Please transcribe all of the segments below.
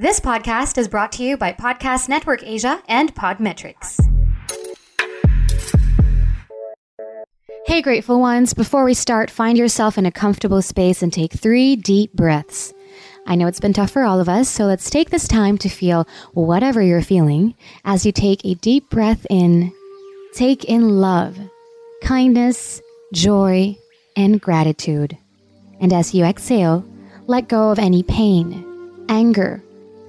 This podcast is brought to you by Podcast Network Asia and Podmetrics. Hey, grateful ones. Before we start, find yourself in a comfortable space and take three deep breaths. I know it's been tough for all of us, so let's take this time to feel whatever you're feeling as you take a deep breath in. Take in love, kindness, joy, and gratitude. And as you exhale, let go of any pain, anger,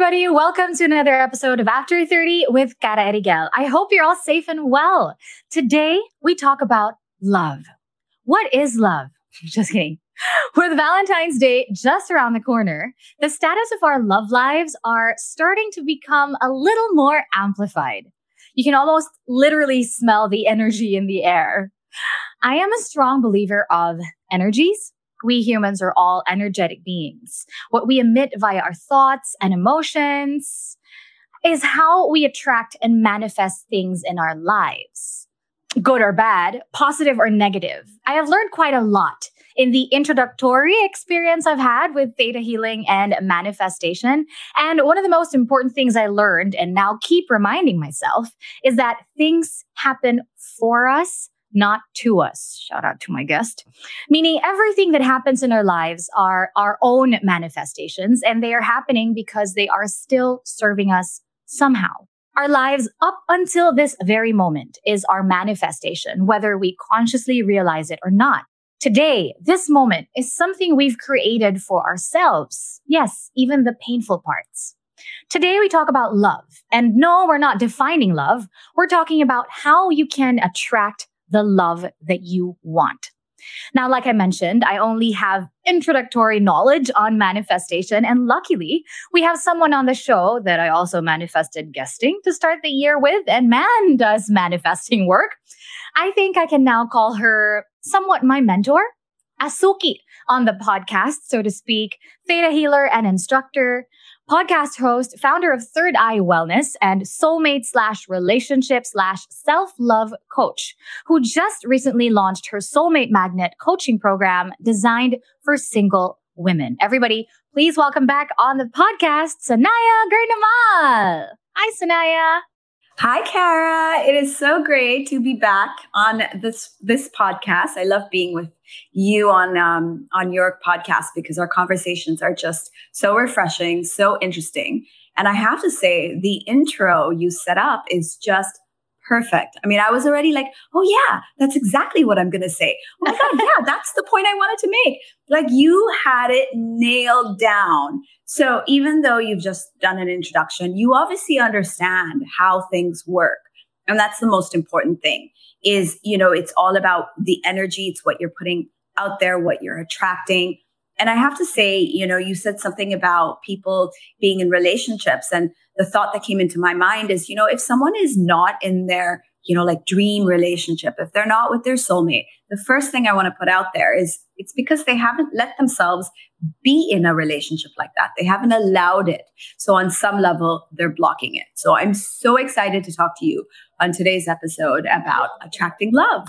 Everybody. Welcome to another episode of After 30 with Cara Eriguel. I hope you're all safe and well. Today, we talk about love. What is love? Just kidding. With Valentine's Day just around the corner, the status of our love lives are starting to become a little more amplified. You can almost literally smell the energy in the air. I am a strong believer of energies. We humans are all energetic beings. What we emit via our thoughts and emotions is how we attract and manifest things in our lives. Good or bad, positive or negative. I have learned quite a lot in the introductory experience I've had with theta healing and manifestation. And one of the most important things I learned and now keep reminding myself is that things happen for us, not to us. Shout out to my guest. Meaning everything that happens in our lives are our own manifestations and they are happening because they are still serving us somehow. Our lives up until this very moment is our manifestation, whether we consciously realize it or not. Today, this moment is something we've created for ourselves. Yes, even the painful parts. Today, we talk about love. And no, we're not defining love. We're talking about how you can attract the love that you want. Now, like I mentioned, I only have introductory knowledge on manifestation. And luckily, we have someone on the show that I also manifested guesting to start the year with. And man, does manifesting work. I think I can now call her somewhat my mentor, Asuki, on the podcast, so to speak, theta healer and instructor, podcast host, founder of Third Eye Wellness, and soulmate slash relationship slash self love coach, who just recently launched her Soulmate Magnet coaching program designed for single women. Everybody, please welcome back on the podcast, Sanaya Gurnamal. Hi, Sanaya. Hi, Kara. It is so great to be back on this this podcast. I love being with you on um, on your podcast because our conversations are just so refreshing, so interesting. And I have to say, the intro you set up is just perfect. I mean, I was already like, oh yeah, that's exactly what I'm gonna say. Oh my god, yeah, that's the point I wanted to make. Like you had it nailed down. So even though you've just done an introduction, you obviously understand how things work. And that's the most important thing is, you know, it's all about the energy. It's what you're putting out there, what you're attracting. And I have to say, you know, you said something about people being in relationships and the thought that came into my mind is, you know, if someone is not in their, you know, like dream relationship, if they're not with their soulmate, the first thing I want to put out there is it's because they haven't let themselves be in a relationship like that. They haven't allowed it. So on some level, they're blocking it. So I'm so excited to talk to you on today's episode about attracting love.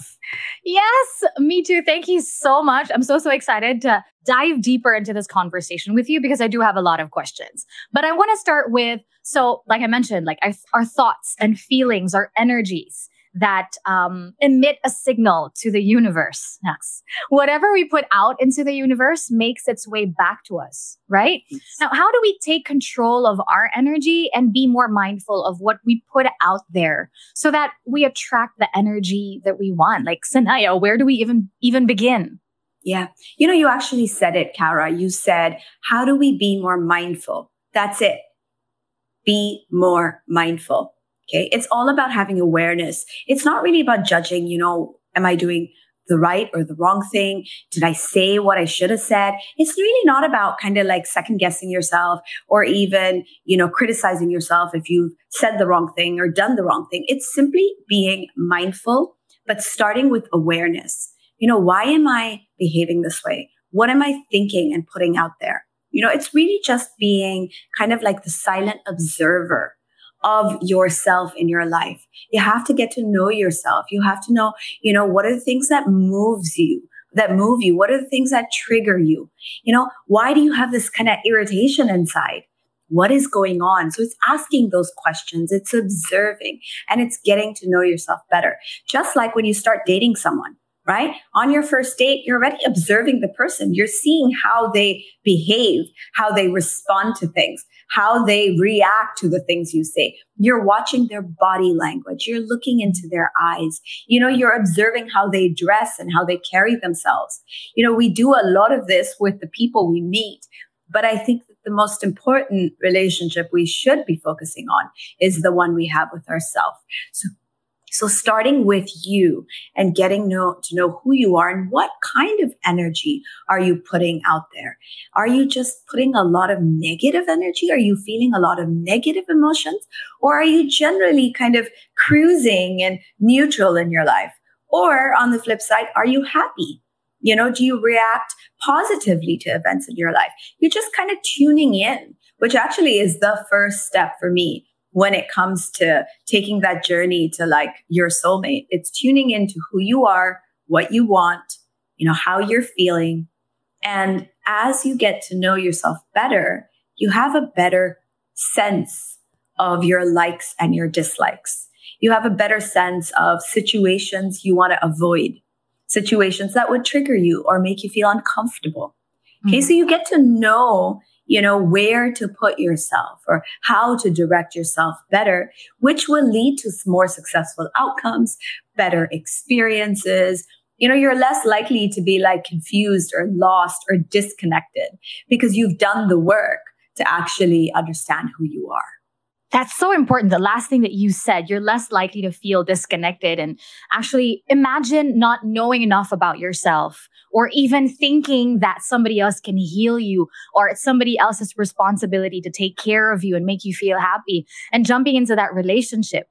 Yes, me too. Thank you so much. I'm so, so excited to dive deeper into this conversation with you because I do have a lot of questions. But I want to start with so, like I mentioned, like our, thoughts and feelings, our energies that um, emit a signal to the universe. Yes. Whatever we put out into the universe makes its way back to us, right? Yes. Now, how do we take control of our energy and be more mindful of what we put out there so that we attract the energy that we want? Like Sanaya, where do we even even begin? Yeah. You know, you actually said it, Kara. You said, how do we be more mindful? That's it. Be more mindful. Okay. It's all about having awareness. It's not really about judging, you know, am I doing the right or the wrong thing? Did I say what I should have said? It's really not about kind of like second guessing yourself or even, you know, criticizing yourself if you've said the wrong thing or done the wrong thing. It's simply being mindful, but starting with awareness. You know, why am I behaving this way? What am I thinking and putting out there? You know, it's really just being kind of like the silent observer of yourself in your life. You have to get to know yourself. You have to know, you know, what are the things that moves you, that move you? What are the things that trigger you? You know, why do you have this kind of irritation inside? What is going on? So it's asking those questions. It's observing and it's getting to know yourself better. Just like when you start dating someone, right? On your first date, you're already observing the person. You're seeing how they behave, how they respond to things, how they react to the things you say. You're watching their body language. You're looking into their eyes. You know, you're observing how they dress and how they carry themselves. You know, we do a lot of this with the people we meet, but I think that the most important relationship we should be focusing on is the one we have with ourselves. So so starting with you and getting know, to know who you are and what kind of energy are you putting out there? Are you just putting a lot of negative energy? Are you feeling a lot of negative emotions? Or are you generally kind of cruising and neutral in your life? Or on the flip side, are you happy? You know, do you react positively to events in your life? You're just kind of tuning in, which actually is the first step for me when it comes to taking that journey to like your soulmate. It's tuning into who you are, what you want, you know, how you're feeling. And as you get to know yourself better, you have a better sense of your likes and your dislikes. You have a better sense of situations you want to avoid, situations that would trigger you or make you feel uncomfortable. Okay, mm-hmm. so you get to know you know, where to put yourself or how to direct yourself better, which will lead to more successful outcomes, better experiences. You know, you're less likely to be like confused or lost or disconnected because you've done the work to actually understand who you are. That's so important. The last thing that you said, you're less likely to feel disconnected and actually imagine not knowing enough about yourself or even thinking that somebody else can heal you or it's somebody else's responsibility to take care of you and make you feel happy and jumping into that relationship.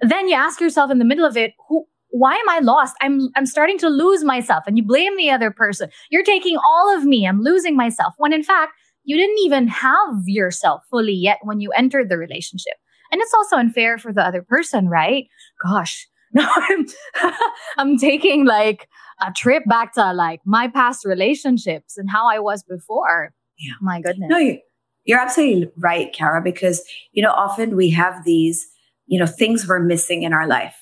Then you ask yourself in the middle of it, who, why am I lost? I'm, I'm starting to lose myself and you blame the other person. You're taking all of me. I'm losing myself when in fact, you didn't even have yourself fully yet when you entered the relationship. And it's also unfair for the other person, right? Gosh, no, I'm, I'm taking like a trip back to like my past relationships and how I was before. Yeah. My goodness. No, you're absolutely right, Kara, because, you know, often we have these, you know, things we're missing in our life.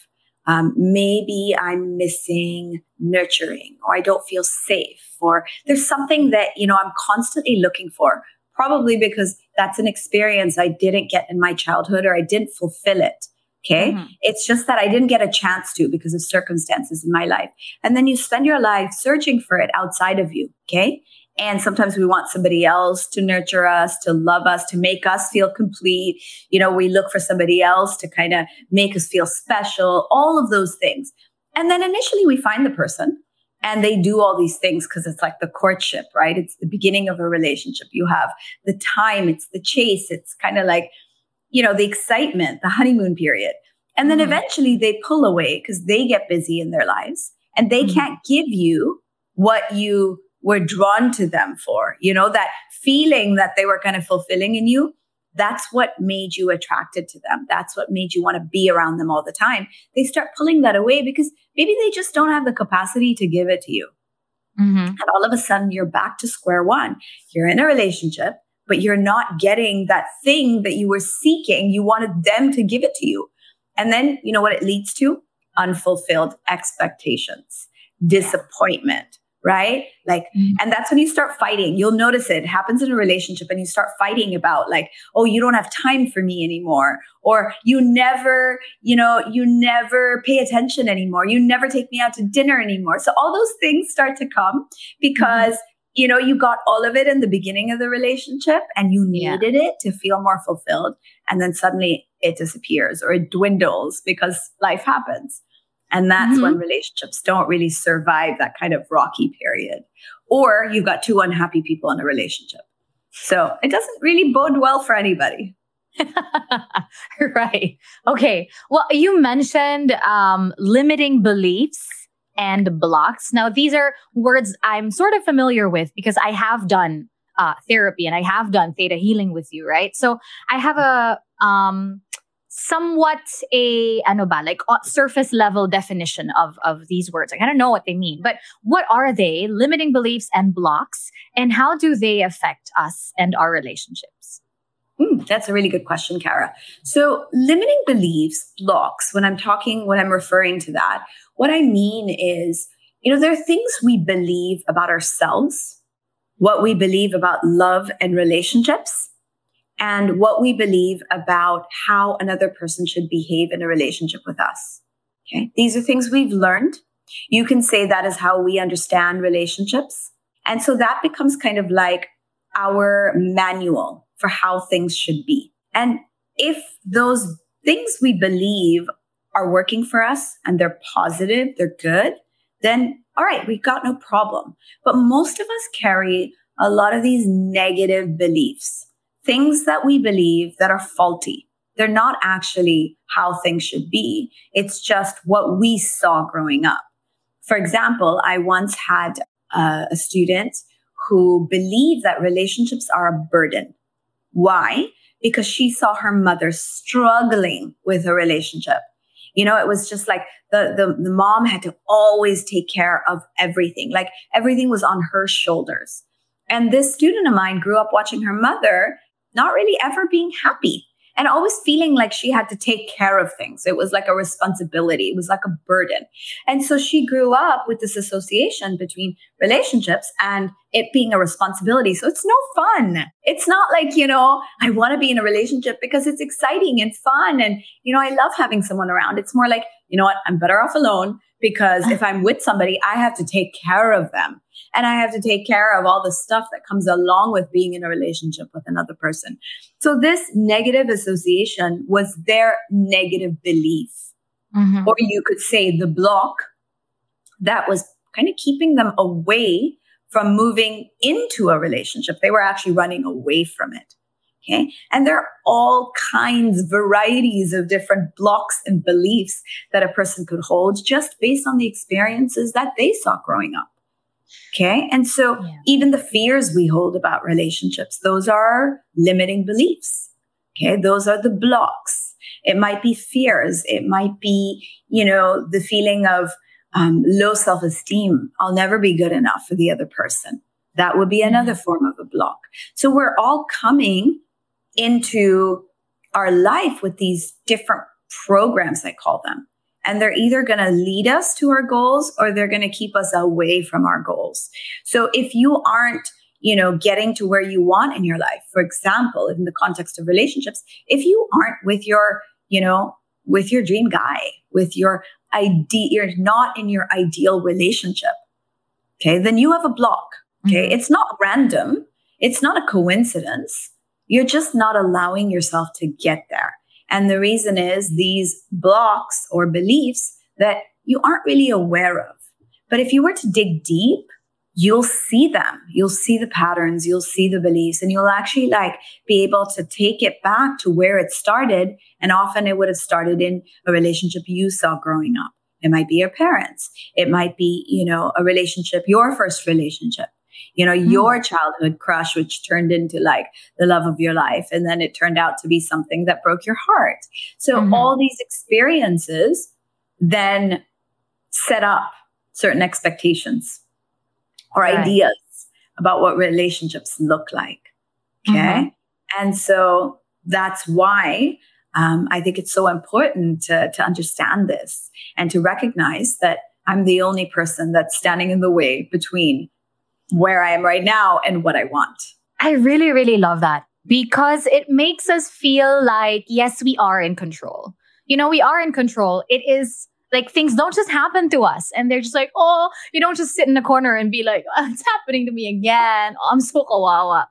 Um, maybe I'm missing nurturing or I don't feel safe or there's something that, you know, I'm constantly looking for, probably because that's an experience I didn't get in my childhood or I didn't fulfill it. Okay. Mm-hmm. It's just that I didn't get a chance to because of circumstances in my life. And then you spend your life searching for it outside of you. Okay. And sometimes we want somebody else to nurture us, to love us, to make us feel complete. You know, we look for somebody else to kind of make us feel special, all of those things. And then initially we find the person and they do all these things because it's like the courtship, right? It's the beginning of a relationship. You have the time, it's the chase, it's kind of like you know, the excitement, the honeymoon period. And then mm-hmm. eventually they pull away because they get busy in their lives and they mm-hmm. can't give you what you were drawn to them for. You know, that feeling that they were kind of fulfilling in you. That's what made you attracted to them. That's what made you want to be around them all the time. They start pulling that away because maybe they just don't have the capacity to give it to you. Mm-hmm. And all of a sudden, you're back to square one. You're in a relationship but you're not getting that thing that you were seeking. You wanted them to give it to you. And then, you know what it leads to? unfulfilled expectations, disappointment, right? Like, mm-hmm. and that's when you start fighting. You'll notice it. it happens in a relationship and you start fighting about like, oh, you don't have time for me anymore. Or you never, you know, you never pay attention anymore. You never take me out to dinner anymore. So all those things start to come because mm-hmm you know, you got all of it in the beginning of the relationship and you needed yeah. it to feel more fulfilled. And then suddenly it disappears or it dwindles because life happens. And that's mm-hmm. when relationships don't really survive that kind of rocky period. Or you've got two unhappy people in a relationship. So it doesn't really bode well for anybody. right. Okay. Well, you mentioned um, limiting beliefs and blocks. Now, these are words I'm sort of familiar with because I have done uh, therapy and I have done theta healing with you, right? So I have a um, somewhat a ano ba, like uh, surface level definition of of these words. I kind of know what they mean, but what are they? Limiting beliefs and blocks, and how do they affect us and our relationships? Mm, that's a really good question, Kara. So, limiting beliefs, blocks, when I'm talking, when I'm referring to that, what I mean is, you know, there are things we believe about ourselves, what we believe about love and relationships, and what we believe about how another person should behave in a relationship with us. Okay. These are things we've learned. You can say that is how we understand relationships. And so that becomes kind of like our manual for how things should be. And if those things we believe are working for us and they're positive, they're good, then all right, we've got no problem. But most of us carry a lot of these negative beliefs, things that we believe that are faulty. They're not actually how things should be. It's just what we saw growing up. For example, I once had a student who believed that relationships are a burden. Why? Because she saw her mother struggling with a relationship. You know, it was just like the, the, the mom had to always take care of everything. Like everything was on her shoulders. And this student of mine grew up watching her mother not really ever being happy and always feeling like she had to take care of things. It was like a responsibility, it was like a burden. And so she grew up with this association between relationships and it being a responsibility. So it's no fun. It's not like, you know, I want to be in a relationship because it's exciting and fun. And, you know, I love having someone around. It's more like, you know what, I'm better off alone because if I'm with somebody, I have to take care of them and I have to take care of all the stuff that comes along with being in a relationship with another person. So this negative association was their negative belief. Mm-hmm. Or you could say the block that was kind of keeping them away from moving into a relationship. They were actually running away from it. Okay. And there are all kinds, varieties of different blocks and beliefs that a person could hold just based on the experiences that they saw growing up. Okay. And so yeah. even the fears we hold about relationships, those are limiting beliefs. Okay. Those are the blocks. It might be fears. It might be, you know, the feeling of um, low self esteem. I'll never be good enough for the other person. That would be another mm-hmm. form of a block. So we're all coming into our life with these different programs, I call them and they're either going to lead us to our goals or they're going to keep us away from our goals. So if you aren't you know, getting to where you want in your life. For example, in the context of relationships, if you aren't with your, you know, with your dream guy, with your idea, you're not in your ideal relationship. Okay. Then you have a block. Okay. Mm-hmm. It's not random. It's not a coincidence. You're just not allowing yourself to get there. And the reason is these blocks or beliefs that you aren't really aware of. But if you were to dig deep, you'll see them. You'll see the patterns, you'll see the beliefs, and you'll actually like be able to take it back to where it started. And often it would have started in a relationship you saw growing up. It might be your parents. It might be, you know, a relationship, your first relationship you know, mm. your childhood crush, which turned into like the love of your life. And then it turned out to be something that broke your heart. So mm-hmm. all these experiences then set up certain expectations or right. ideas about what relationships look like. Okay. Mm-hmm. And so that's why um, I think it's so important to, to understand this and to recognize that I'm the only person that's standing in the way between where I am right now and what I want. I really, really love that because it makes us feel like, yes, we are in control. You know, we are in control. It is like things don't just happen to us and they're just like, oh, you don't just sit in the corner and be like, oh, it's happening to me again. Oh, I'm so kawawa.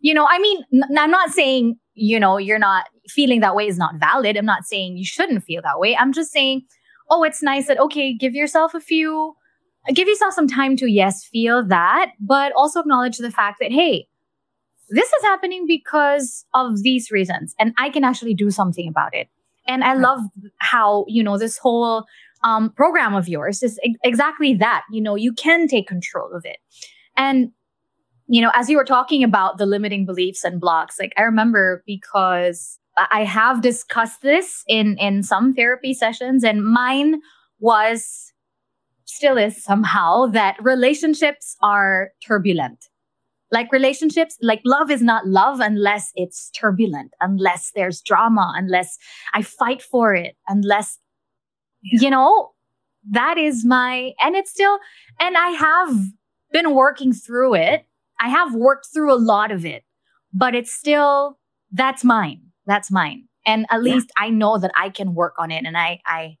You know, I mean, I'm not saying, you know, you're not feeling that way is not valid. I'm not saying you shouldn't feel that way. I'm just saying, oh, it's nice that, okay, give yourself a few, give yourself some time to, yes, feel that, but also acknowledge the fact that, hey, this is happening because of these reasons and I can actually do something about it. And I love how, you know, this whole um, program of yours is ex- exactly that. You know, you can take control of it. And, you know, as you were talking about the limiting beliefs and blocks, like I remember because I have discussed this in, in some therapy sessions and mine was still is somehow that relationships are turbulent like relationships, like love is not love unless it's turbulent, unless there's drama, unless I fight for it, unless, yeah. you know, that is my, and it's still, and I have been working through it. I have worked through a lot of it, but it's still, that's mine. That's mine. And at least yeah. I know that I can work on it and I, I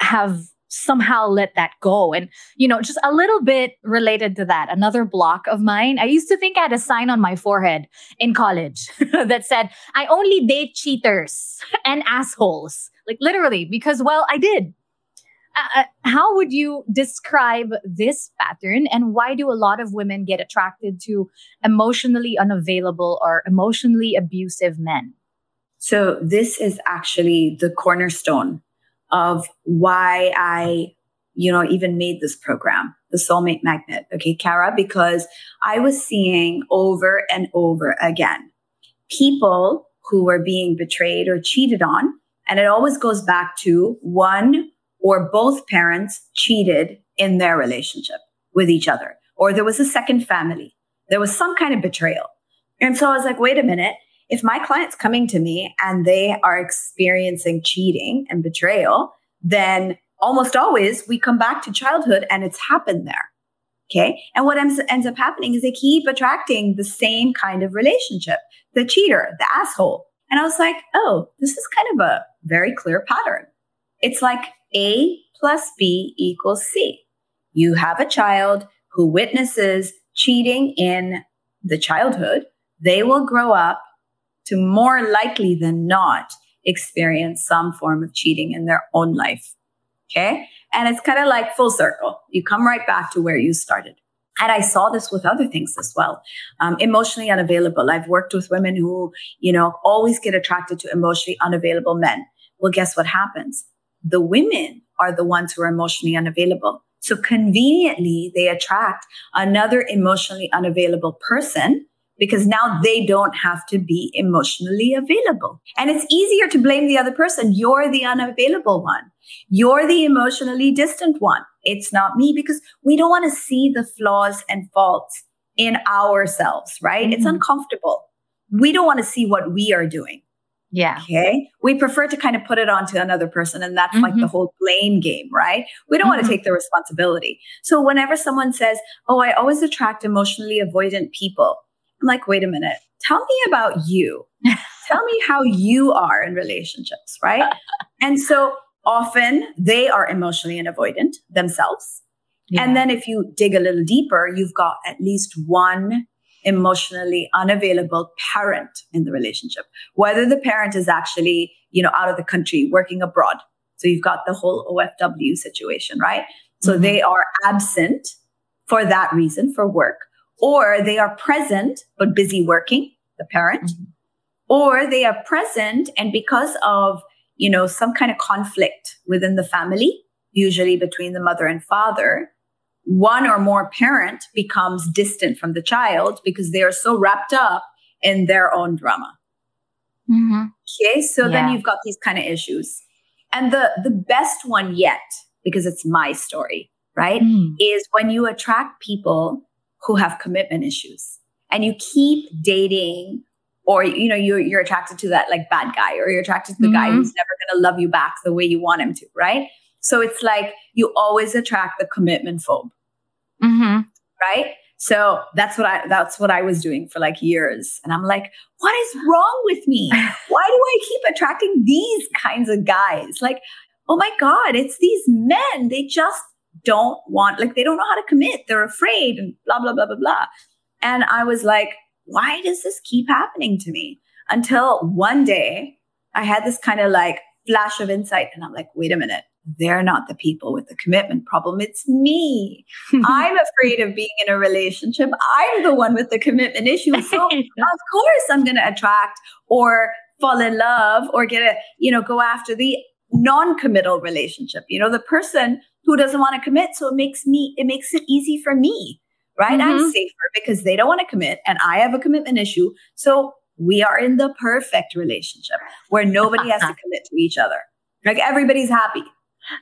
have somehow let that go. And, you know, just a little bit related to that, another block of mine. I used to think I had a sign on my forehead in college that said, I only date cheaters and assholes. Like literally, because, well, I did. Uh, uh, how would you describe this pattern and why do a lot of women get attracted to emotionally unavailable or emotionally abusive men? So, this is actually the cornerstone of why I, you know, even made this program, the Soulmate Magnet. Okay, Kara, because I was seeing over and over again people who were being betrayed or cheated on. And it always goes back to one or both parents cheated in their relationship with each other, or there was a second family. There was some kind of betrayal. And so I was like, wait a minute if my client's coming to me and they are experiencing cheating and betrayal, then almost always we come back to childhood and it's happened there. Okay. And what ends, ends up happening is they keep attracting the same kind of relationship, the cheater, the asshole. And I was like, oh, this is kind of a very clear pattern. It's like A plus B equals C. You have a child who witnesses cheating in the childhood. They will grow up to more likely than not experience some form of cheating in their own life. Okay. And it's kind of like full circle. You come right back to where you started. And I saw this with other things as well. Um, emotionally unavailable. I've worked with women who, you know, always get attracted to emotionally unavailable men. Well, guess what happens? The women are the ones who are emotionally unavailable. So conveniently, they attract another emotionally unavailable person because now they don't have to be emotionally available. And it's easier to blame the other person. You're the unavailable one. You're the emotionally distant one. It's not me because we don't want to see the flaws and faults in ourselves, right? Mm-hmm. It's uncomfortable. We don't want to see what we are doing. Yeah. Okay. We prefer to kind of put it onto another person. And that's mm-hmm. like the mm-hmm. whole blame game, right? We don't mm-hmm. want to take the responsibility. So whenever someone says, Oh, I always attract emotionally avoidant people, I'm like, wait a minute, tell me about you. tell me how you are in relationships, right? and so often they are emotionally avoidant themselves. Yeah. And then if you dig a little deeper, you've got at least one emotionally unavailable parent in the relationship, whether the parent is actually, you know, out of the country working abroad. So you've got the whole OFW situation, right? So mm-hmm. they are absent for that reason, for work or they are present but busy working, the parent, mm-hmm. or they are present and because of, you know, some kind of conflict within the family, usually between the mother and father, one or more parent becomes distant from the child because they are so wrapped up in their own drama. Mm-hmm. Okay, so yeah. then you've got these kind of issues. And the the best one yet, because it's my story, right, mm. is when you attract people who have commitment issues. And you keep dating or you know you're, you're attracted to that like bad guy or you're attracted to the mm-hmm. guy who's never going to love you back the way you want him to right? So it's like you always attract the commitment phobe. Mm-hmm. right? So that's what i that's what i was doing for like years. And i'm like what is wrong with me? Why do i keep attracting these kinds of guys? Like oh my god it's these men. They just don't want like they don't know how to commit they're afraid and blah blah blah blah blah and i was like why does this keep happening to me? Until one day I had this kind of like flash of insight and I'm like, wait a minute. They're not the people with the commitment problem. It's me. I'm afraid of being in a relationship. I'm the one with the commitment issue. So of course I'm going to attract or fall in love or get a, you know, go after the non-committal relationship. You know, the person who doesn't want to commit. So it makes me, it makes it easy for me right? Mm-hmm. I'm safer because they don't want to commit and I have a commitment issue. So we are in the perfect relationship where nobody has to commit to each other. Like everybody's happy.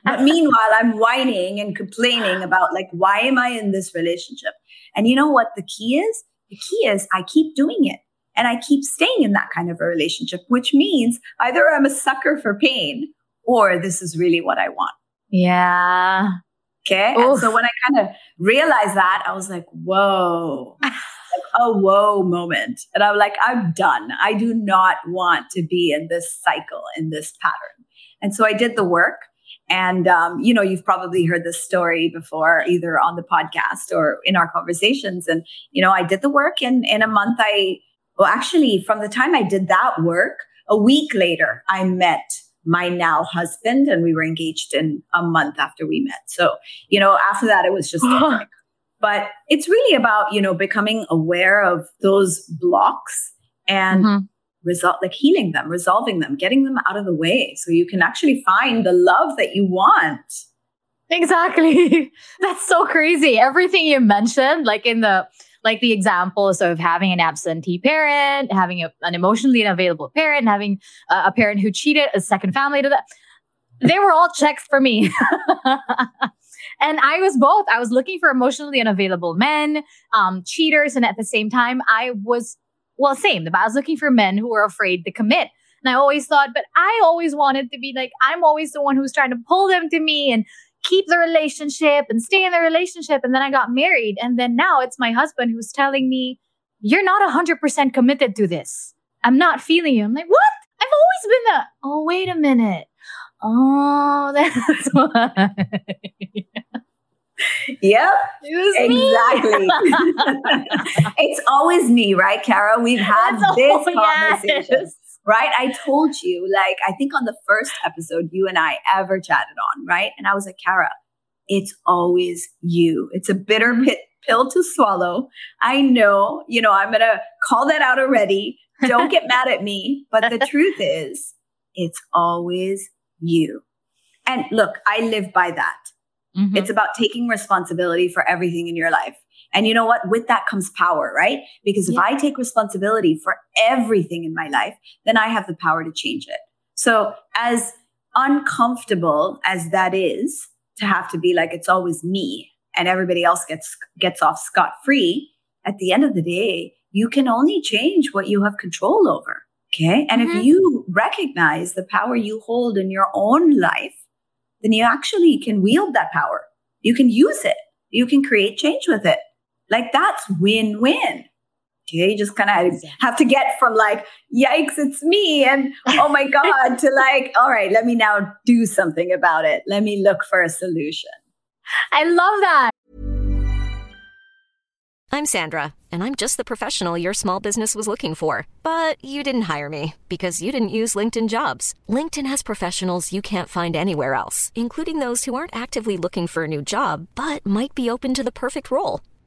But meanwhile, I'm whining and complaining about like, why am I in this relationship? And you know what the key is? The key is I keep doing it and I keep staying in that kind of a relationship, which means either I'm a sucker for pain or this is really what I want. Yeah. Okay. Oof. And so when I kind of realized that, I was like, whoa, like a whoa moment. And I'm like, I'm done. I do not want to be in this cycle, in this pattern. And so I did the work. And, um, you know, you've probably heard this story before, either on the podcast or in our conversations. And, you know, I did the work and in a month, I, well, actually, from the time I did that work, a week later, I met my now husband and we were engaged in a month after we met. So, you know, after that it was just but it's really about, you know, becoming aware of those blocks and mm-hmm. result like healing them, resolving them, getting them out of the way so you can actually find the love that you want. Exactly. That's so crazy. Everything you mentioned like in the like the examples of having an absentee parent, having a, an emotionally unavailable parent, having a, a parent who cheated, a second family to that. They were all checks for me. and I was both. I was looking for emotionally unavailable men, um, cheaters, and at the same time, I was well, same. But I was looking for men who were afraid to commit. And I always thought, but I always wanted to be like, I'm always the one who's trying to pull them to me and keep the relationship and stay in the relationship. And then I got married. And then now it's my husband who's telling me, You're not 100% committed to this. I'm not feeling you. I'm like, What? I've always been that. Oh, wait a minute. Oh, that's why. Yep. exactly. it's always me, right, Kara? We've had that's this conversation. Yes right? I told you, like, I think on the first episode you and I ever chatted on, right? And I was like, Kara, it's always you. It's a bitter mm-hmm. pit, pill to swallow. I know, you know, I'm going to call that out already. Don't get mad at me. But the truth is, it's always you. And look, I live by that. Mm-hmm. It's about taking responsibility for everything in your life. And you know what? With that comes power, right? Because if yeah. I take responsibility for everything in my life, then I have the power to change it. So as uncomfortable as that is to have to be like, it's always me and everybody else gets, gets off scot free. At the end of the day, you can only change what you have control over. Okay. And mm-hmm. if you recognize the power you hold in your own life, then you actually can wield that power. You can use it. You can create change with it. Like that's win win. Okay, you just kind of have to get from like, yikes, it's me, and oh my God, to like, all right, let me now do something about it. Let me look for a solution. I love that. I'm Sandra, and I'm just the professional your small business was looking for. But you didn't hire me because you didn't use LinkedIn jobs. LinkedIn has professionals you can't find anywhere else, including those who aren't actively looking for a new job, but might be open to the perfect role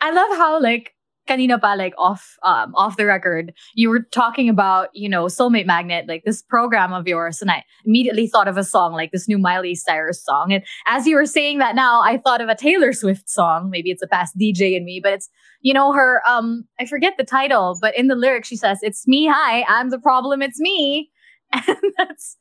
I love how like kanina pa like off um off the record you were talking about you know soulmate magnet like this program of yours and i immediately thought of a song like this new miley cyrus song and as you were saying that now i thought of a taylor swift song maybe it's a past dj in me but it's you know her um i forget the title but in the lyrics she says it's me hi i'm the problem it's me. And that's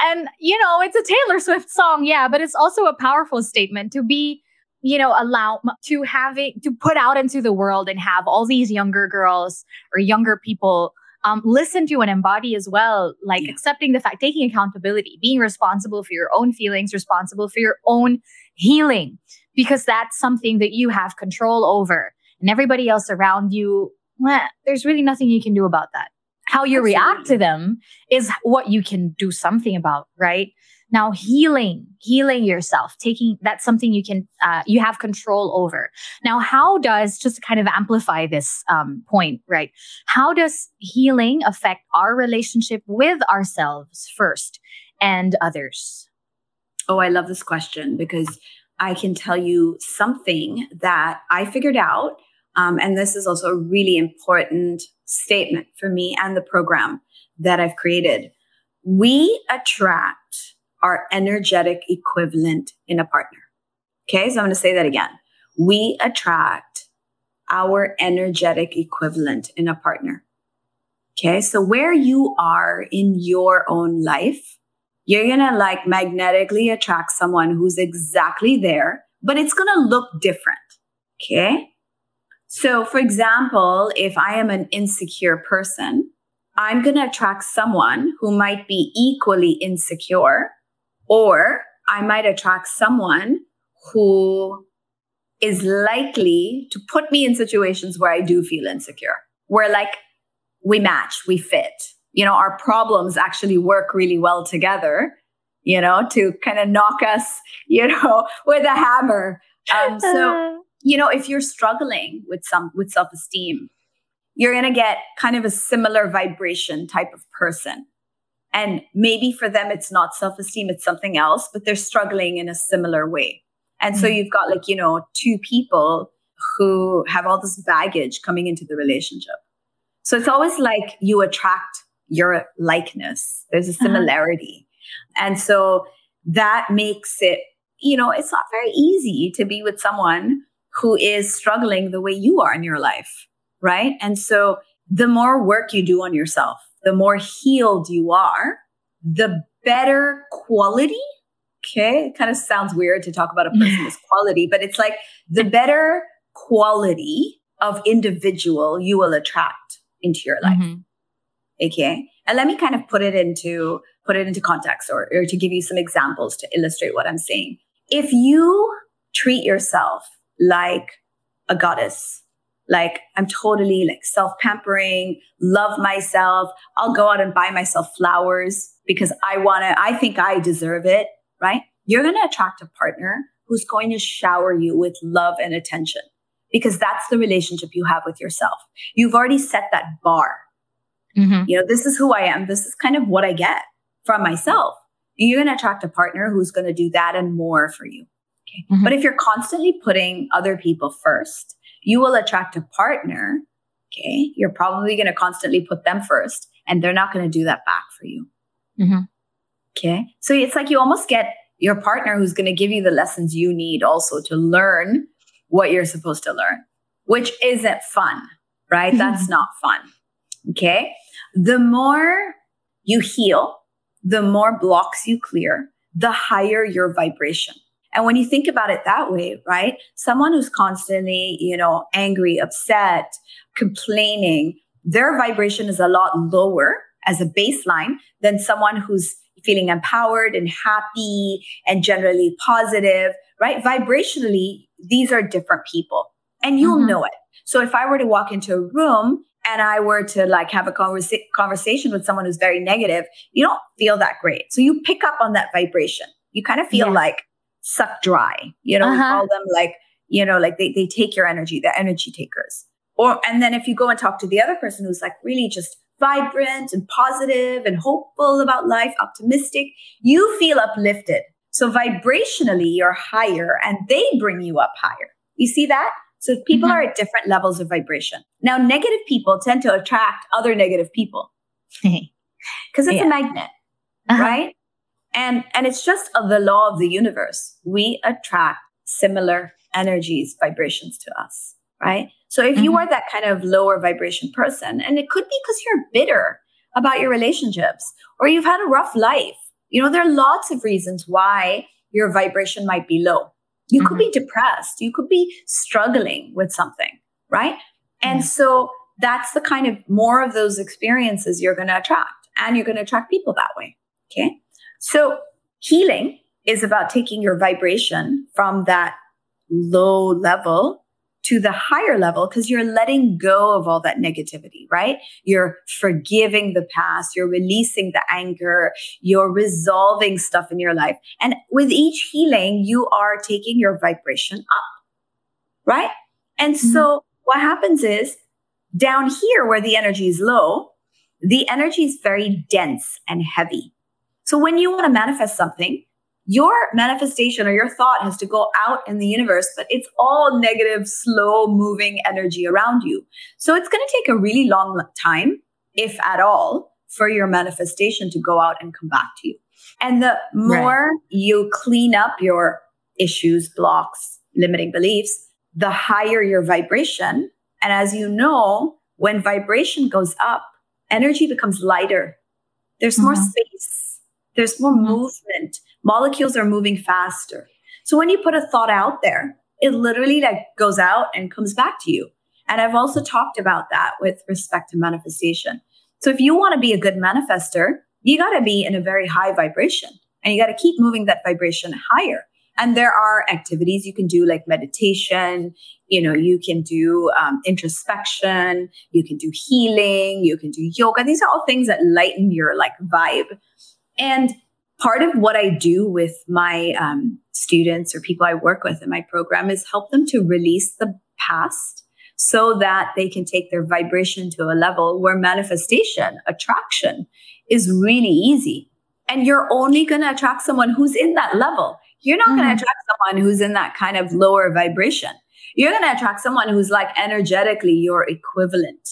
and you know it's a taylor swift song yeah but it's also a powerful statement to be you know, allow to having to put out into the world and have all these younger girls or younger people um, listen to and embody as well, like yeah. accepting the fact, taking accountability, being responsible for your own feelings, responsible for your own healing, because that's something that you have control over. And everybody else around you, well, there's really nothing you can do about that. How you Absolutely. react to them is what you can do something about, right? Now, healing, healing yourself, taking that's something you can, uh, you have control over. Now, how does, just to kind of amplify this um, point, right? How does healing affect our relationship with ourselves first and others? Oh, I love this question because I can tell you something that I figured out. Um, and this is also a really important statement for me and the program that I've created. We attract our energetic equivalent in a partner. Okay, so I'm going to say that again. We attract our energetic equivalent in a partner. Okay, so where you are in your own life, you're going to like magnetically attract someone who's exactly there, but it's going to look different. Okay. So, for example, if I am an insecure person, I'm going to attract someone who might be equally insecure, or I might attract someone who is likely to put me in situations where I do feel insecure, where like we match, we fit. You know, our problems actually work really well together, you know, to kind of knock us, you know, with a hammer. Um, so, you know, if you're struggling with some with self-esteem, you're going to get kind of a similar vibration type of person. And maybe for them, it's not self esteem, it's something else, but they're struggling in a similar way. And so mm-hmm. you've got like, you know, two people who have all this baggage coming into the relationship. So it's always like you attract your likeness, there's a uh-huh. similarity. Uh-huh. And so that makes it, you know, it's not very easy to be with someone who is struggling the way you are in your life. Right. And so the more work you do on yourself, the more healed you are, the better quality. Okay. It kind of sounds weird to talk about a person's quality, but it's like the better quality of individual you will attract into your life. Mm-hmm. Okay. And let me kind of put it into put it into context or, or to give you some examples to illustrate what I'm saying. If you treat yourself like a goddess, like I'm totally like self pampering, love myself. I'll go out and buy myself flowers because I want to, I think I deserve it, right? You're going to attract a partner who's going to shower you with love and attention because that's the relationship you have with yourself. You've already set that bar. Mm-hmm. You know, this is who I am. This is kind of what I get from myself. You're going to attract a partner who's going to do that and more for you. Okay. Mm-hmm. But if you're constantly putting other people first, you will attract a partner. Okay. You're probably going to constantly put them first and they're not going to do that back for you. Mm-hmm. Okay. So it's like you almost get your partner who's going to give you the lessons you need also to learn what you're supposed to learn, which isn't fun, right? Mm-hmm. That's not fun. Okay. The more you heal, the more blocks you clear, the higher your vibration. And when you think about it that way, right? Someone who's constantly, you know, angry, upset, complaining, their vibration is a lot lower as a baseline than someone who's feeling empowered and happy and generally positive, right? Vibrationally, these are different people and you'll mm-hmm. know it. So if I were to walk into a room and I were to like have a conversa- conversation with someone who's very negative, you don't feel that great. So you pick up on that vibration You kind of feel Yeah. like sucked dry. You know, we Uh-huh. call them like, you know, like they, they take your energy, they're energy takers. Or, and then if you go and talk to the other person who's like really just vibrant and positive and hopeful about life, optimistic, you feel uplifted. So vibrationally, you're higher and they bring you up higher. You see that? So people Mhm. are at different levels of vibration. Now, negative people tend to attract other negative people because it's Yeah. a magnet, Uh-huh. right? And and it's just a, the law of the universe. We attract similar energies, vibrations to us, right? So if you Mhm. are that kind of lower vibration person, and it could be because you're bitter about your relationships or you've had a rough life, you know, there are lots of reasons why your vibration might be low. You could be depressed. You could be struggling with something, right? And so that's the kind of more of those experiences you're going to attract, and you're going to attract people that way. Okay. So healing is about taking your vibration from that low level to the higher level because you're letting go of all that negativity, right? You're forgiving the past, you're releasing the anger, you're resolving stuff in your life. And with each healing, you are taking your vibration up, right? And mm-hmm. so what happens is down here where the energy is low, the energy is very dense and heavy. So when you want to manifest something, your manifestation or your thought has to go out in the universe, but it's all negative, slow moving energy around you. So it's going to take a really long time, if at all, for your manifestation to go out and come back to you. And the more you clean up your issues, blocks, limiting beliefs, the higher your vibration. And as you know, when vibration goes up, energy becomes lighter. There's more Mhm. space. There's more Mhm. movement. Molecules are moving faster. So when you put a thought out there, it literally like goes out and comes back to you. And I've also talked about that with respect to manifestation. So if you want to be a good manifester, you got to be in a very high vibration and you got to keep moving that vibration higher. And there are activities you can do like meditation, you know, you can do um, introspection, you can do healing, you can do yoga. These are all things that lighten your like vibe. And part of what I do with my um, students or people I work with in my program is help them to release the past so that they can take their vibration to a level where manifestation, attraction is really easy. And you're only going to attract someone who's in that level. You're not going Mhm. to attract someone who's in that kind of lower vibration. You're going to attract someone who's like energetically your equivalent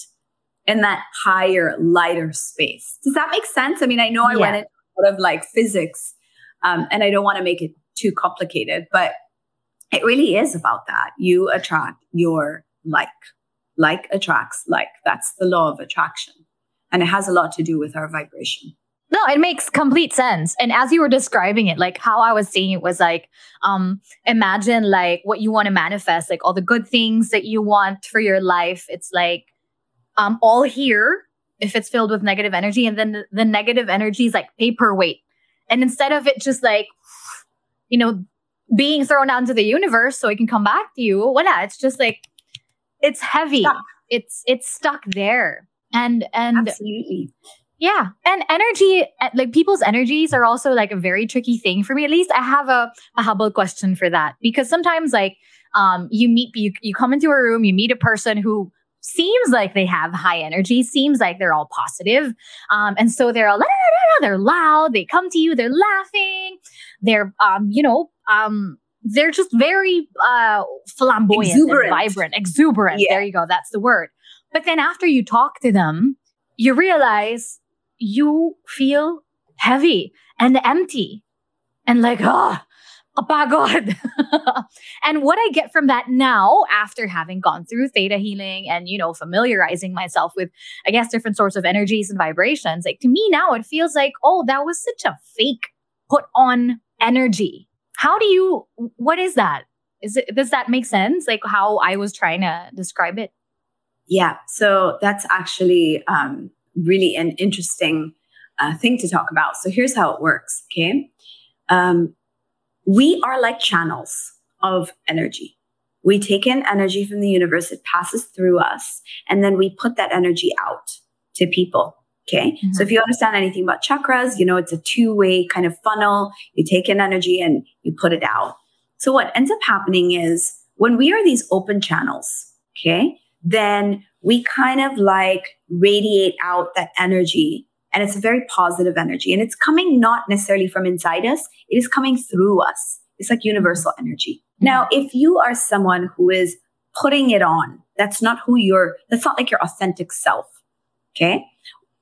in that higher, lighter space. Does that make sense? I mean, I know I Yeah. went into lot of like physics, um, and I don't want to make it too complicated, but it really is about that. You attract your like. Like attracts like. That's the law of attraction. And it has a lot to do with our vibration. No, it makes complete sense. And as you were describing it, like how I was seeing it was like, um, imagine like what you want to manifest, like all the good things that you want for your life. It's like, um, all here if it's filled with negative energy, and then the, the negative energy is like paperweight. And instead of it just like, you know, being thrown out into the universe so it can come back to you, voila, it's just like, it's heavy. Stuck. It's it's stuck there. And and Absolutely. yeah. And energy, uh, like people's energies are also like a very tricky thing for me. At least I have a, a Hubble question for that because sometimes like, um, you meet, you, you come into a room, you meet a person who seems like they have high energy, seems like they're all positive. Um, and so they're all, "La, la, la, la," they're loud, they come to you, they're laughing, they're, um, you know, um, they're just very uh, flamboyant, Exuberant. vibrant, exuberant. Yeah. There you go. That's the word. But then after you talk to them, you realize you feel heavy and empty and like, ah, kapagod. and what I get from that now, after having gone through theta healing and, you know, familiarizing myself with, I guess, different sorts of energies and vibrations, like to me now, it feels like, oh, that was such a fake put on energy. How do you, what is that? Is it, does that make sense? Like how I was trying to describe it? Yeah. So that's actually um, really an interesting uh, thing to talk about. So here's how it works. Okay. Um, we are like channels of energy. We take in energy from the universe, it passes through us, and then we put that energy out to people. Okay. Mm-hmm. So if you understand anything about chakras, you know, it's a two way kind of funnel. You take in energy and you put it out. So what ends up happening is when we are these open channels, okay, then we kind of like radiate out that energy and it's a very positive energy and it's coming not necessarily from inside us. It is coming through us. It's like universal energy. Mm-hmm. Now, if you are someone who is putting it on, that's not who you're, that's not like your authentic self. Okay.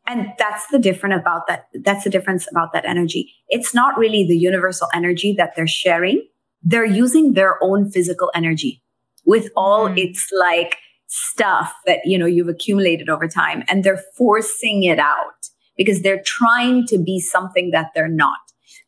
And that's the different about that. That's the difference about that energy. It's not really the universal energy that they're sharing. They're using their own physical energy with all mm. its like stuff that, you know, you've accumulated over time and they're forcing it out because they're trying to be something that they're not.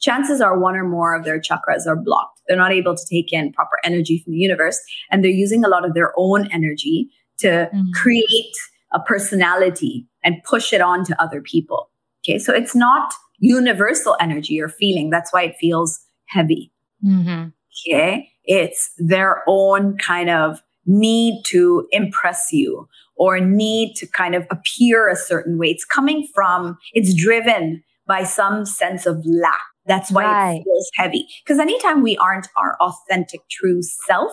Chances are one or more of their chakras are blocked. They're not able to take in proper energy from the universe and they're using a lot of their own energy to mm. create a personality and push it on to other people. Okay. So it's not universal energy or feeling. That's why it feels heavy. Mm-hmm. Okay. It's their own kind of need to impress you or need to kind of appear a certain way. It's coming from, it's driven by some sense of lack. That's why right. it feels heavy. Because anytime we aren't our authentic, true self,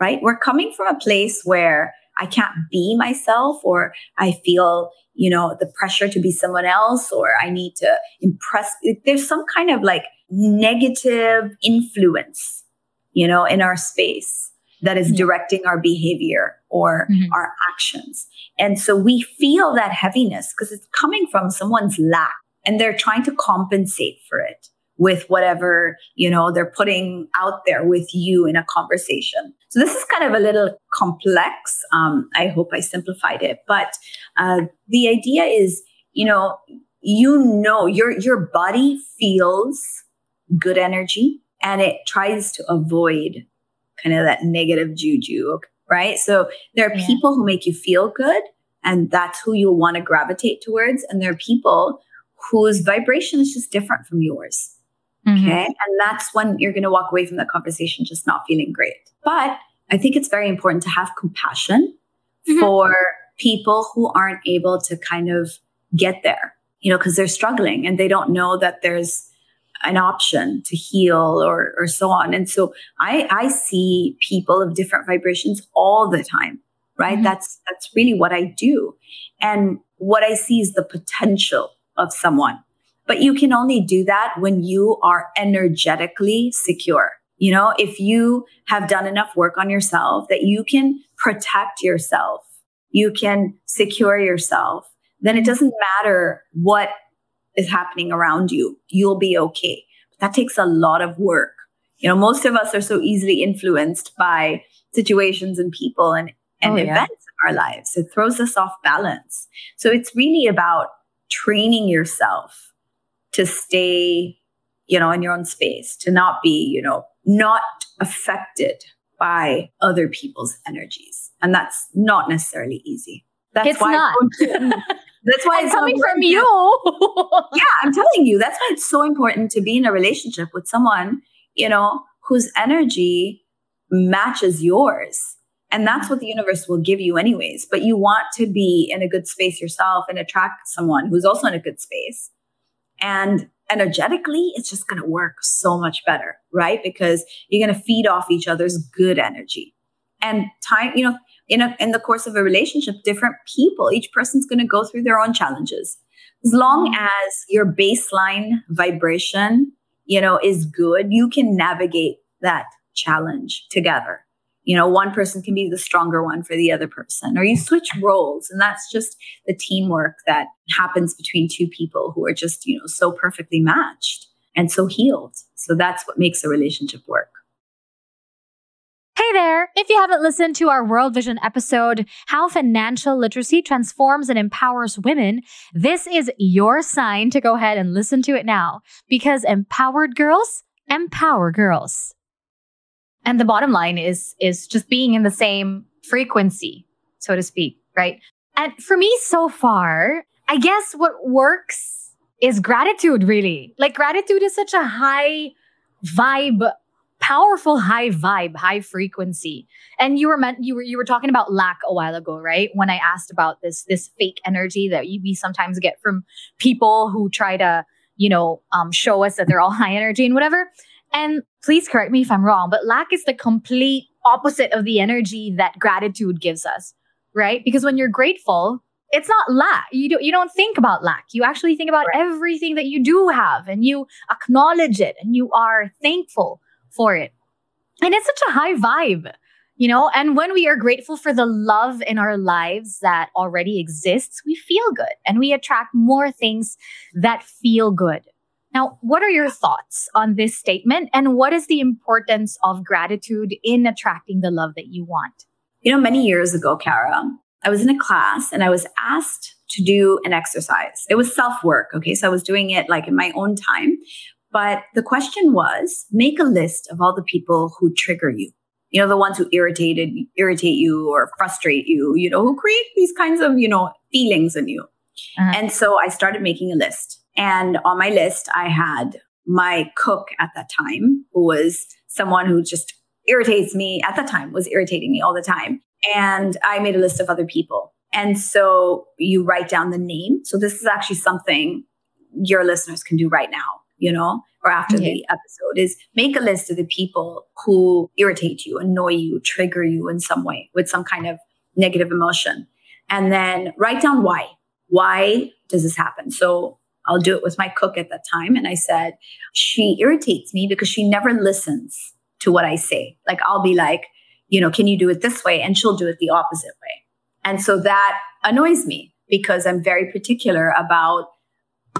right, we're coming from a place where I can't be myself or I feel, you know, the pressure to be someone else or I need to impress. There's some kind of like negative influence, you know, in our space that is directing our behavior or mm-hmm. our actions. And so we feel that heaviness because it's coming from someone's lack and they're trying to compensate for it with whatever, you know, they're putting out there with you in a conversation. So this is kind of a little complex. Um, I hope I simplified it, but uh, the idea is, you know, you know, your your body feels good energy and it tries to avoid kind of that negative juju, right? So there are yeah. people who make you feel good, and that's who you'll want to gravitate towards, and there are people whose vibration is just different from yours. Mm-hmm. Okay. And that's when you're going to walk away from that conversation just not feeling great. But I think it's very important to have compassion mm-hmm. for people who aren't able to kind of get there, you know, because they're struggling and they don't know that there's an option to heal or, or so on. And so I, I see people of different vibrations all the time, right? Mm-hmm. That's, that's really what I do. And what I see is the potential of someone. But you can only do that when you are energetically secure. You know, if you have done enough work on yourself that you can protect yourself, you can secure yourself, then it doesn't matter what is happening around you. You'll be okay. But that takes a lot of work. You know, most of us are so easily influenced by situations and people and, and oh, events in our lives. It throws us off balance. So it's really about training yourself to stay, you know, in your own space, to not be, you know, not affected by other people's energies. And that's not necessarily easy. That's it's why not. that's why it's coming so from you. yeah, I'm telling you, that's why it's so important to be in a relationship with someone, you know, whose energy matches yours. And that's what the universe will give you, anyways. But you want to be in a good space yourself and attract someone who's also in a good space. And energetically, it's just going to work so much better, right? Because you're going to feed off each other's good energy. And time, you know, in, a, in the course of a relationship, different people, each person's going to go through their own challenges. As long mm-hmm. as your baseline vibration, you know, is good, you can navigate that challenge together you know, one person can be the stronger one for the other person, or you switch roles. And that's just the teamwork that happens between two people who are just, you know, so perfectly matched and so healed. So that's what makes a relationship work. Hey there! If you haven't listened to our World Vision episode, How Financial Literacy Transforms and Empowers Women, this is your sign to go ahead and listen to it now. Because empowered girls empower girls. And the bottom line is is just being in the same frequency so to speak right? And for me so far i guess what works is gratitude really. Like gratitude is such a high vibe powerful high vibe, high frequency. And you were meant you were you were talking about lack a while ago, right? When I asked about this this fake energy that we sometimes get from people who try to, you know, um, show us that they're all high energy and whatever. And please correct me if I'm wrong, but lack is the complete opposite of the energy that gratitude gives us, right? Because when you're grateful, it's not lack. You don't you don't think about lack. You actually think about right. everything that you do have and you acknowledge it and you are thankful for it. And it's such a high vibe, you know? And when we are grateful for the love in our lives that already exists, we feel good and we attract more things that feel good. Now, what are your thoughts on this statement and what is the importance of gratitude in attracting the love that you want? You know, many years ago, Cara, I was in a class and I was asked to do an exercise. It was self work. Okay. So I was doing it like in my own time. But the question was make a list of all the people who trigger you. You know, the ones who irritated, irritate you or frustrate you, you know, who create these kinds of, you know, feelings in you. Uh-huh. And so I started making a list. And on my list, I had my cook at that time, who was someone who just irritates me at that time, was irritating me all the time. And I made a list of other people. And so you write down the name. So this is actually something your listeners can do right now you know, or after okay. the episode is make a list of the people who irritate you, annoy you, trigger you in some way with some kind of negative emotion. And then write down why. Why does this happen? So I'll do it with my cook at that time. And I said, she irritates me because she never listens to what I say. Like I'll be like, you know, can you do it this way? And she'll do it the opposite way. And so that annoys me because I'm very particular about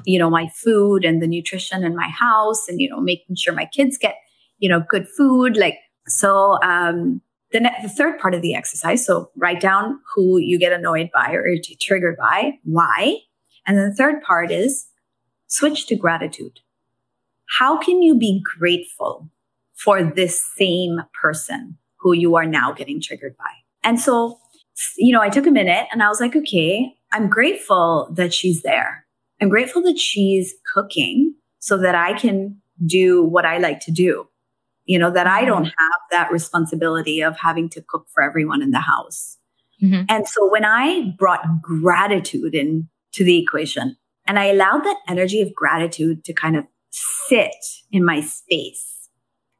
you know, my food and the nutrition in my house and, you know, making sure my kids get, you know, good food. Like, so, um, the, ne- the third part of the exercise. So write down who you get annoyed by or triggered by, why. And then the third part is switch to gratitude. How can you be grateful for this same person who you are now getting triggered by? And so, you know, I took a minute and I was like, okay, I'm grateful that she's there. I'm grateful that she's cooking so that I can do what I like to do. You know, that I don't mm-hmm. have that responsibility of having to cook for everyone in the house. Mm-hmm. And so when I brought gratitude into the equation and I allowed that energy of gratitude to kind of sit in my space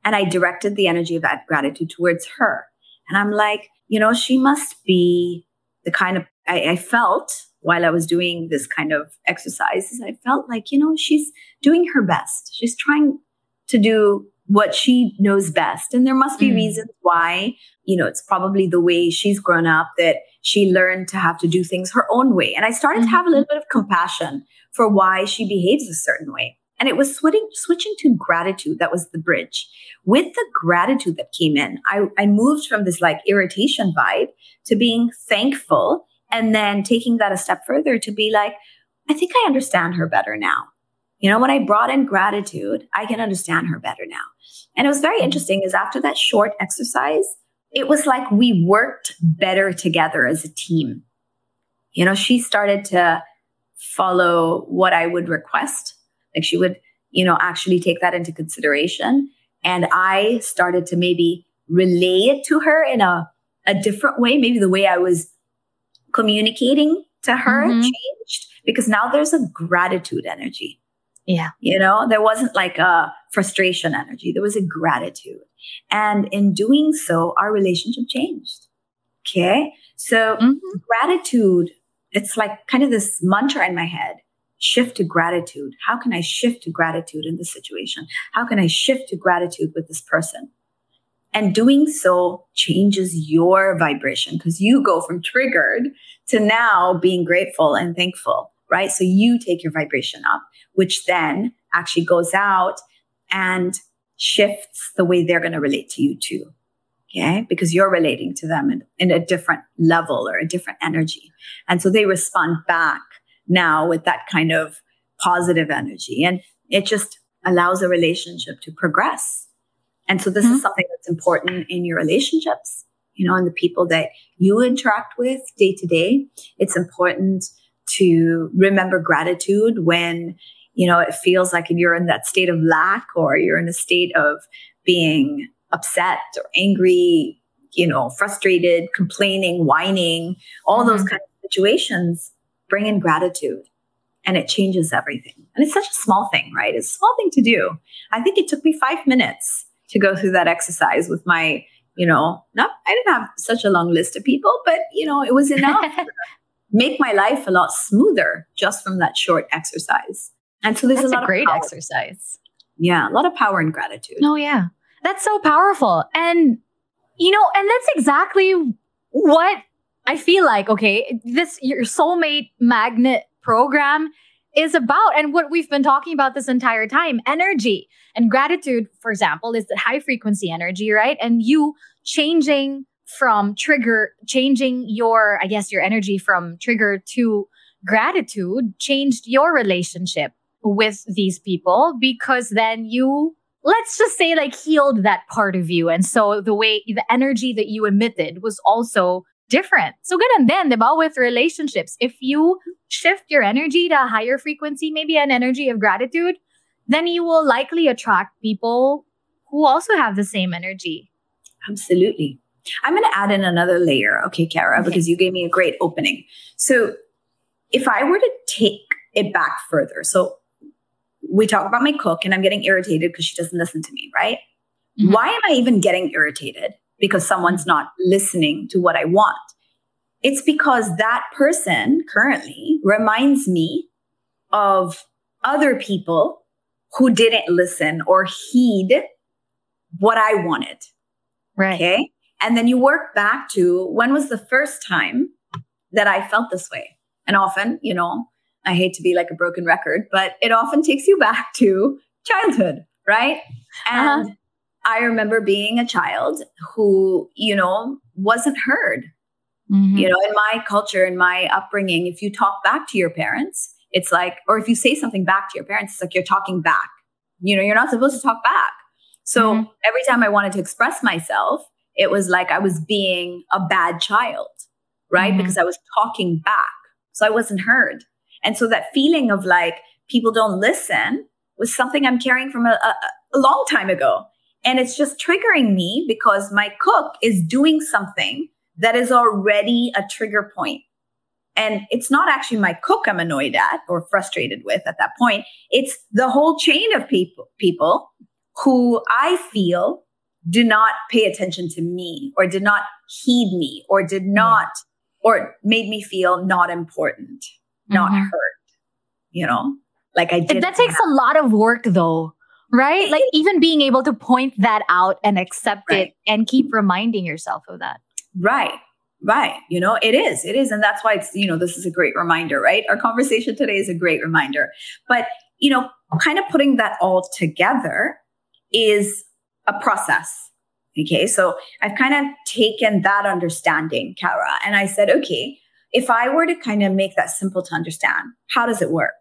and I directed the energy of that gratitude towards her. And I'm like, you know, she must be the kind of, I, I felt while I was doing this kind of exercises, I felt like, you know, she's doing her best. She's trying to do what she knows best. And there must be mm. reasons why, you know, it's probably the way she's grown up that she learned to have to do things her own way. And I started mm-hmm. to have a little bit of compassion for why she behaves a certain way. And it was switching, switching to gratitude. That was the bridge. With the gratitude that came in, I, I moved from this like irritation vibe to being thankful and then taking that a step further to be like, I think I understand her better now. You know, when I brought in gratitude, I can understand her better now. And it was very interesting is after that short exercise, it was like we worked better together as a team. You know, she started to follow what I would request. Like she would, you know, actually take that into consideration. And I started to maybe relay it to her in a, a different way, maybe the way I was communicating to her mm-hmm. changed because now there's a gratitude energy. Yeah. You know, there wasn't like a frustration energy, there was a gratitude. And in doing so, our relationship changed. Okay. So mm-hmm. gratitude, it's like kind of this mantra in my head shift to gratitude. How can I shift to gratitude in this situation? How can I shift to gratitude with this person? And doing so changes your vibration because you go from triggered to now being grateful and thankful, right? So you take your vibration up, which then actually goes out and shifts the way they're going to relate to you too. Okay. Because you're relating to them in, in a different level or a different energy. And so they respond back now with that kind of positive energy. And it just allows a relationship to progress and so this mm-hmm. is something that's important in your relationships, you know, and the people that you interact with day to day. It's important to remember gratitude when, you know, it feels like you're in that state of lack or you're in a state of being upset or angry, you know, frustrated, complaining, whining, all mm-hmm. those kind of situations, bring in gratitude and it changes everything. And it's such a small thing, right? It's a small thing to do. I think it took me five minutes to go through that exercise with my, you know, not, I didn't have such a long list of people, but, you know, it was enough make my life a lot smoother just from that short exercise. And so there's That's a lot a great exercise. Yeah, a lot of power and gratitude. Oh yeah. That's so powerful. And you know, and that's exactly what I feel like, okay, this your soulmate magnet program is about and what we've been talking about this entire time, energy. And gratitude, for example, is the high frequency energy, right? And you changing from trigger, changing your, I guess, your energy from trigger to gratitude changed your relationship with these people because then you let's just say like healed that part of you and so the way the energy that you emitted was also different so good and then about with relationships if you shift your energy to a higher frequency maybe an energy of gratitude then you will likely attract people who also have the same energy absolutely I'm going to add in another layer, okay, Cara, okay. because you gave me a great opening. So, if I were to take it back further, so we talk about my cook and I'm getting irritated because she doesn't listen to me, right? Mm-hmm. Why am I even getting irritated? Because someone's not listening to what I want. It's because that person currently reminds me of other people who didn't listen or heed what I wanted. Right. Okay. And then you work back to when was the first time that I felt this way? And often, you know, I hate to be like a broken record, but it often takes you back to childhood, right? Uh-huh. And uh-huh. I remember being a child who, you know, wasn't heard. Mm-hmm. You know, in my culture, in my upbringing, if you talk back to your parents, it's like, or if you say something back to your parents, it's like you're talking back. You know, you're not supposed to talk back. So mm-hmm. every time I wanted to express myself, it was like I was being a bad child, right? Mm-hmm. Because I was talking back. So I wasn't heard. And so that feeling of like people don't listen was something I'm carrying from a, a, a long time ago. And it's just triggering me because my cook is doing something that is already a trigger point. And it's not actually my cook I'm annoyed at or frustrated with at that point. It's the whole chain of people, people who I feel did not pay attention to me or did not heed me or did not or made me feel not important, not mm-hmm. heard, you know? Like I did. That takes a lot of work though, right? Like even being able to point that out and accept right. it and keep reminding yourself of that. Right. Right. You know, it is. It is. And that's why it's, you know, this is a great reminder, right? Our conversation today is a great reminder. But, you know, kind of putting that all together is a process. Okay. So I've kind of taken that understanding, Cara, and I said, okay, if I were to kind of make that simple to understand, how does it work?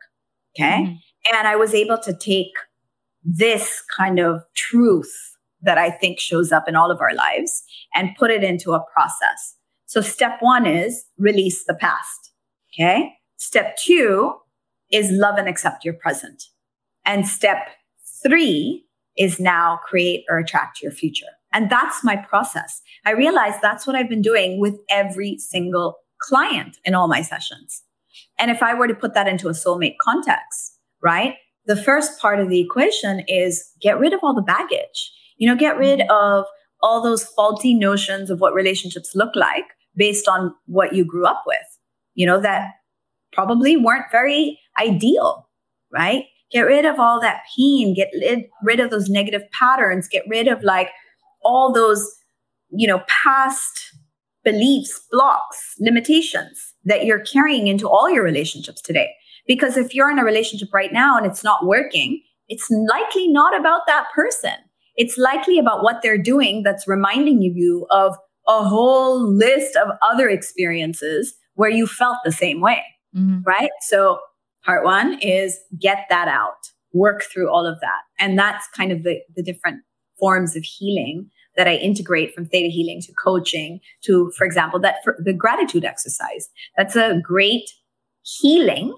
Okay. Mm-hmm. And I was able to take this kind of truth that I think shows up in all of our lives and put it into a process. So step one is release the past. Okay. Step two is love and accept your present. And step three is now create or attract your future. And that's my process. I realize that's what I've been doing with every single client in all my sessions. And if I were to put that into a soulmate context, right? The first part of the equation is get rid of all the baggage. You know, get rid mm-hmm. of all those faulty notions of what relationships look like based on what you grew up with, you know, that probably weren't very ideal, right? Get rid of all that pain, get rid of those negative patterns, get rid of like all those, you know, past beliefs, blocks, limitations that you're carrying into all your relationships today. Because if you're in a relationship right now and it's not working, it's likely not about that person. It's likely about what they're doing that's reminding you of a whole list of other experiences where you felt the same way. Mm-hmm. Right. So Part one is get that out, work through all of that. And that's kind of the, the different forms of healing that I integrate from theta healing to coaching to, for example, that for the gratitude exercise. That's a great healing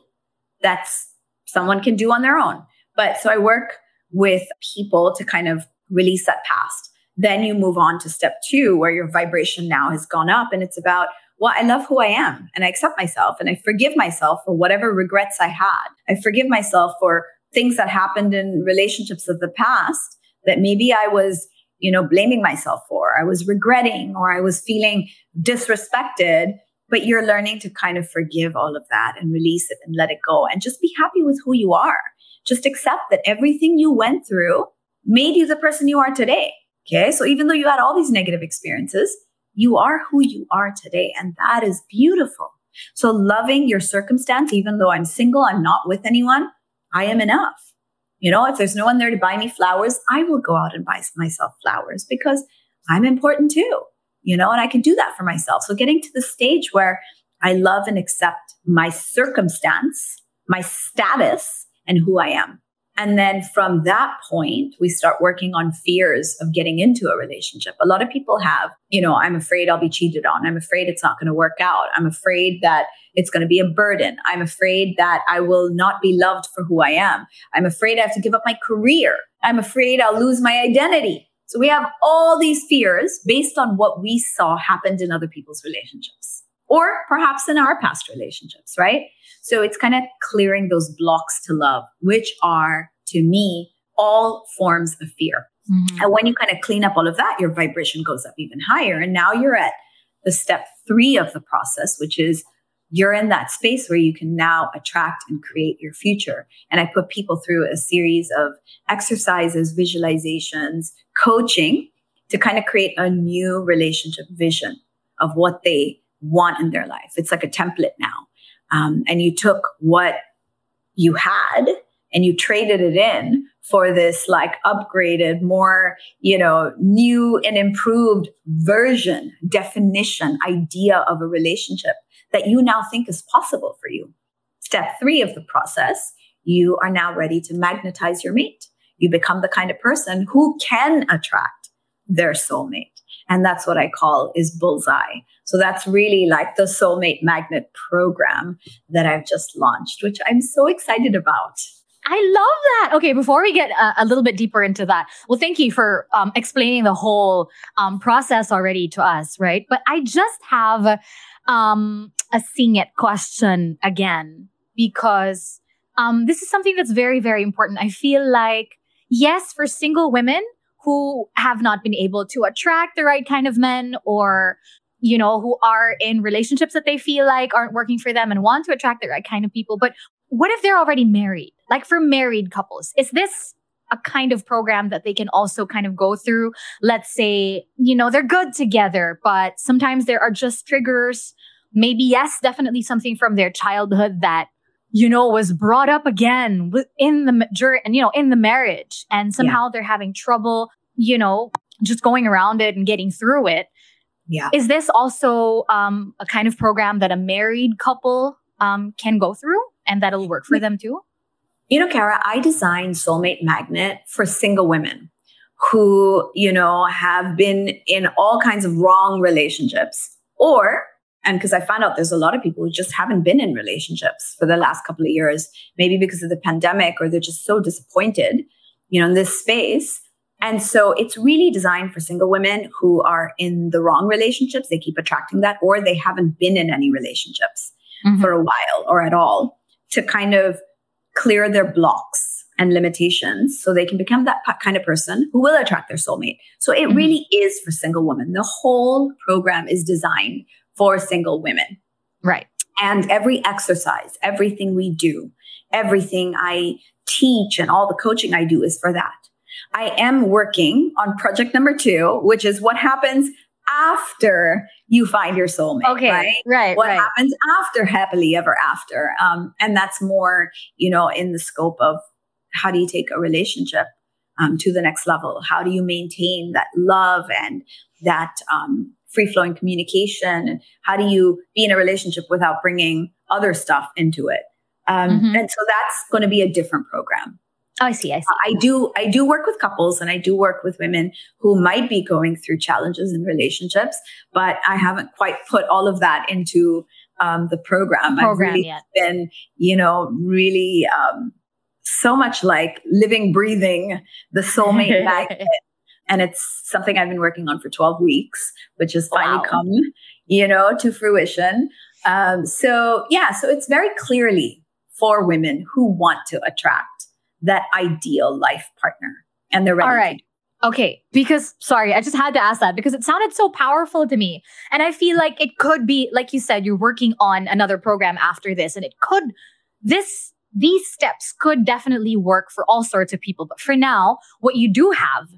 that's someone can do on their own. But so I work with people to kind of release that past. then you move on to step two, where your vibration now has gone up and it's about, well, I love who I am and I accept myself and I forgive myself for whatever regrets I had. I forgive myself for things that happened in relationships of the past that maybe I was, you know, blaming myself for, I was regretting, or I was feeling disrespected. But you're learning to kind of forgive all of that and release it and let it go and just be happy with who you are. Just accept that everything you went through made you the person you are today. Okay. So even though you had all these negative experiences, you are who you are today. And that is beautiful. So loving your circumstance, even though I'm single, I'm not with anyone, I am enough. You know, if there's no one there to buy me flowers, I will go out and buy myself flowers because I'm important too, you know, and I can do that for myself. So getting to the stage where I love and accept my circumstance, my status, and who I am. And then from that point, we start working on fears of getting into a relationship. A lot of people have, you know, I'm afraid I'll be cheated on. I'm afraid it's not going to work out. I'm afraid that it's going to be a burden. I'm afraid that I will not be loved for who I am. I'm afraid I have to give up my career. I'm afraid I'll lose my identity. So we have all these fears based on what we saw happened in other people's relationships or perhaps in our past relationships, right? So it's kind of clearing those blocks to love, which are to me all forms of fear. Mm-hmm. And when you kind of clean up all of that, your vibration goes up even higher. And now you're at the step three of the process, which is you're in that space where you can now attract and create your future. And I put people through a series of exercises, visualizations, coaching to kind of create a new relationship vision of what they want in their life. It's like a template now. Um, and you took what you had and you traded it in for this like upgraded, more, you know, new and improved version, definition, idea of a relationship that you now think is possible for you. Step three of the process, you are now ready to magnetize your mate. You become the kind of person who can attract their soulmate. And that's what I call is bullseye. So that's really like the soulmate magnet program that I've just launched, which I'm so excited about. I love that. Okay, before we get a, a, little bit deeper into that, well, thank you for um, explaining the whole um, process already to us, right? But I just have um, a sing it question again because um, this is something that's very, very important. I feel like, yes, for single women who have not been able to attract the right kind of men or you know, who are in relationships that they feel like aren't working for them and want to attract the right kind of people. But what if they're already married? Like for married couples, is this a kind of program that they can also kind of go through? Let's say, you know, they're good together, but sometimes there are just triggers. Maybe, yes, definitely something from their childhood that, you know, was brought up again in the, during, you know, in the marriage. And somehow yeah. they're having trouble, you know, just going around it and getting through it. Yeah. Is this also um, a kind of program that a married couple um, can go through? And that'll work for them too? You know, Cara, I designed Soulmate Magnet for single women who, you know, have been in all kinds of wrong relationships or and because I found out there's a lot of people who just haven't been in relationships for the last couple of years, maybe because of the pandemic or they're just so disappointed, you know, in this space. And so it's really designed for single women who are in the wrong relationships. They keep attracting that, or they haven't been in any relationships mm-hmm. for a while or at all to kind of clear their blocks and limitations so they can become that kind of person who will attract their soulmate. So it mm-hmm. really is for single women. The whole program is designed for single women. Right. And every exercise, everything we do, everything I teach and all the coaching I do is for that. I am working on project number two, which is what happens after you find your soulmate. Okay. Right. Right. What right. happens after happily ever after? Um, and that's more, you know, in the scope of how do you take a relationship um, to the next level? How do you maintain that love and that um, free flowing communication? And how do you be in a relationship without bringing other stuff into it? Um, mm-hmm. And so that's going to be a different program. Oh, I see. I see. I do. I do work with couples, and I do work with women who might be going through challenges in relationships, but I haven't quite put all of that into um, the program. The program I've really yet. been, you know, really um, so much like living, breathing the soulmate magnet and it's something I've been working on for 12 weeks, which has finally Wow. come, you know, to fruition. Um, so yeah, so it's very clearly for women who want to attract that ideal life partner, and they're ready. All right. Okay, because sorry, I just had to ask that because it sounded so powerful to me. And I feel like it could be, like you said, you're working on another program after this, and it could, this, these steps could definitely work for all sorts of people. But for now, what you do have,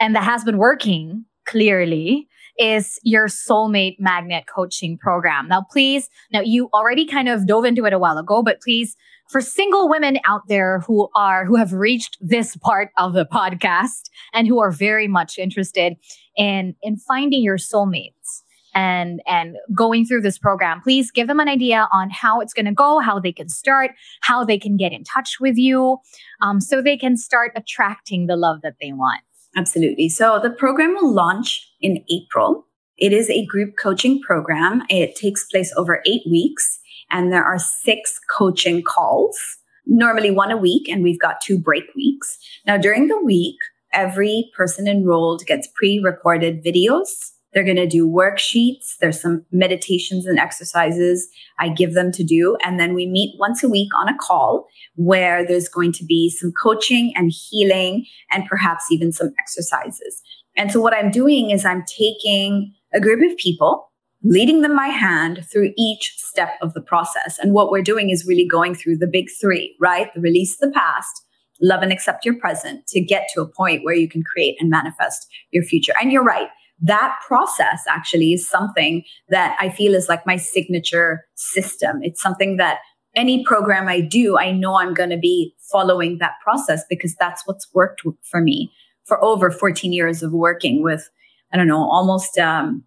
and that has been working clearly, is your soulmate magnet coaching program. Now, please, now you already kind of dove into it a while ago, but please for single women out there who are who have reached this part of the podcast and who are very much interested in in finding your soulmates and and going through this program please give them an idea on how it's going to go how they can start how they can get in touch with you um, so they can start attracting the love that they want Absolutely. So the program will launch in April. It is a group coaching program. It takes place over eight weeks and there are six coaching calls, normally one a week, and we've got two break weeks. Now, during the week, every person enrolled gets pre recorded videos. They're going to do worksheets. There's some meditations and exercises I give them to do. And then we meet once a week on a call where there's going to be some coaching and healing and perhaps even some exercises. And so what I'm doing is I'm taking a group of people leading them by hand through each step of the process. And what we're doing is really going through the big three, right? The release the past, love and accept your present to get to a point where you can create and manifest your future. And you're right. That process actually is something that I feel is like my signature system. It's something that any program I do, I know I'm going to be following that process because that's what's worked for me for over 14 years of working with, I don't know, almost, um,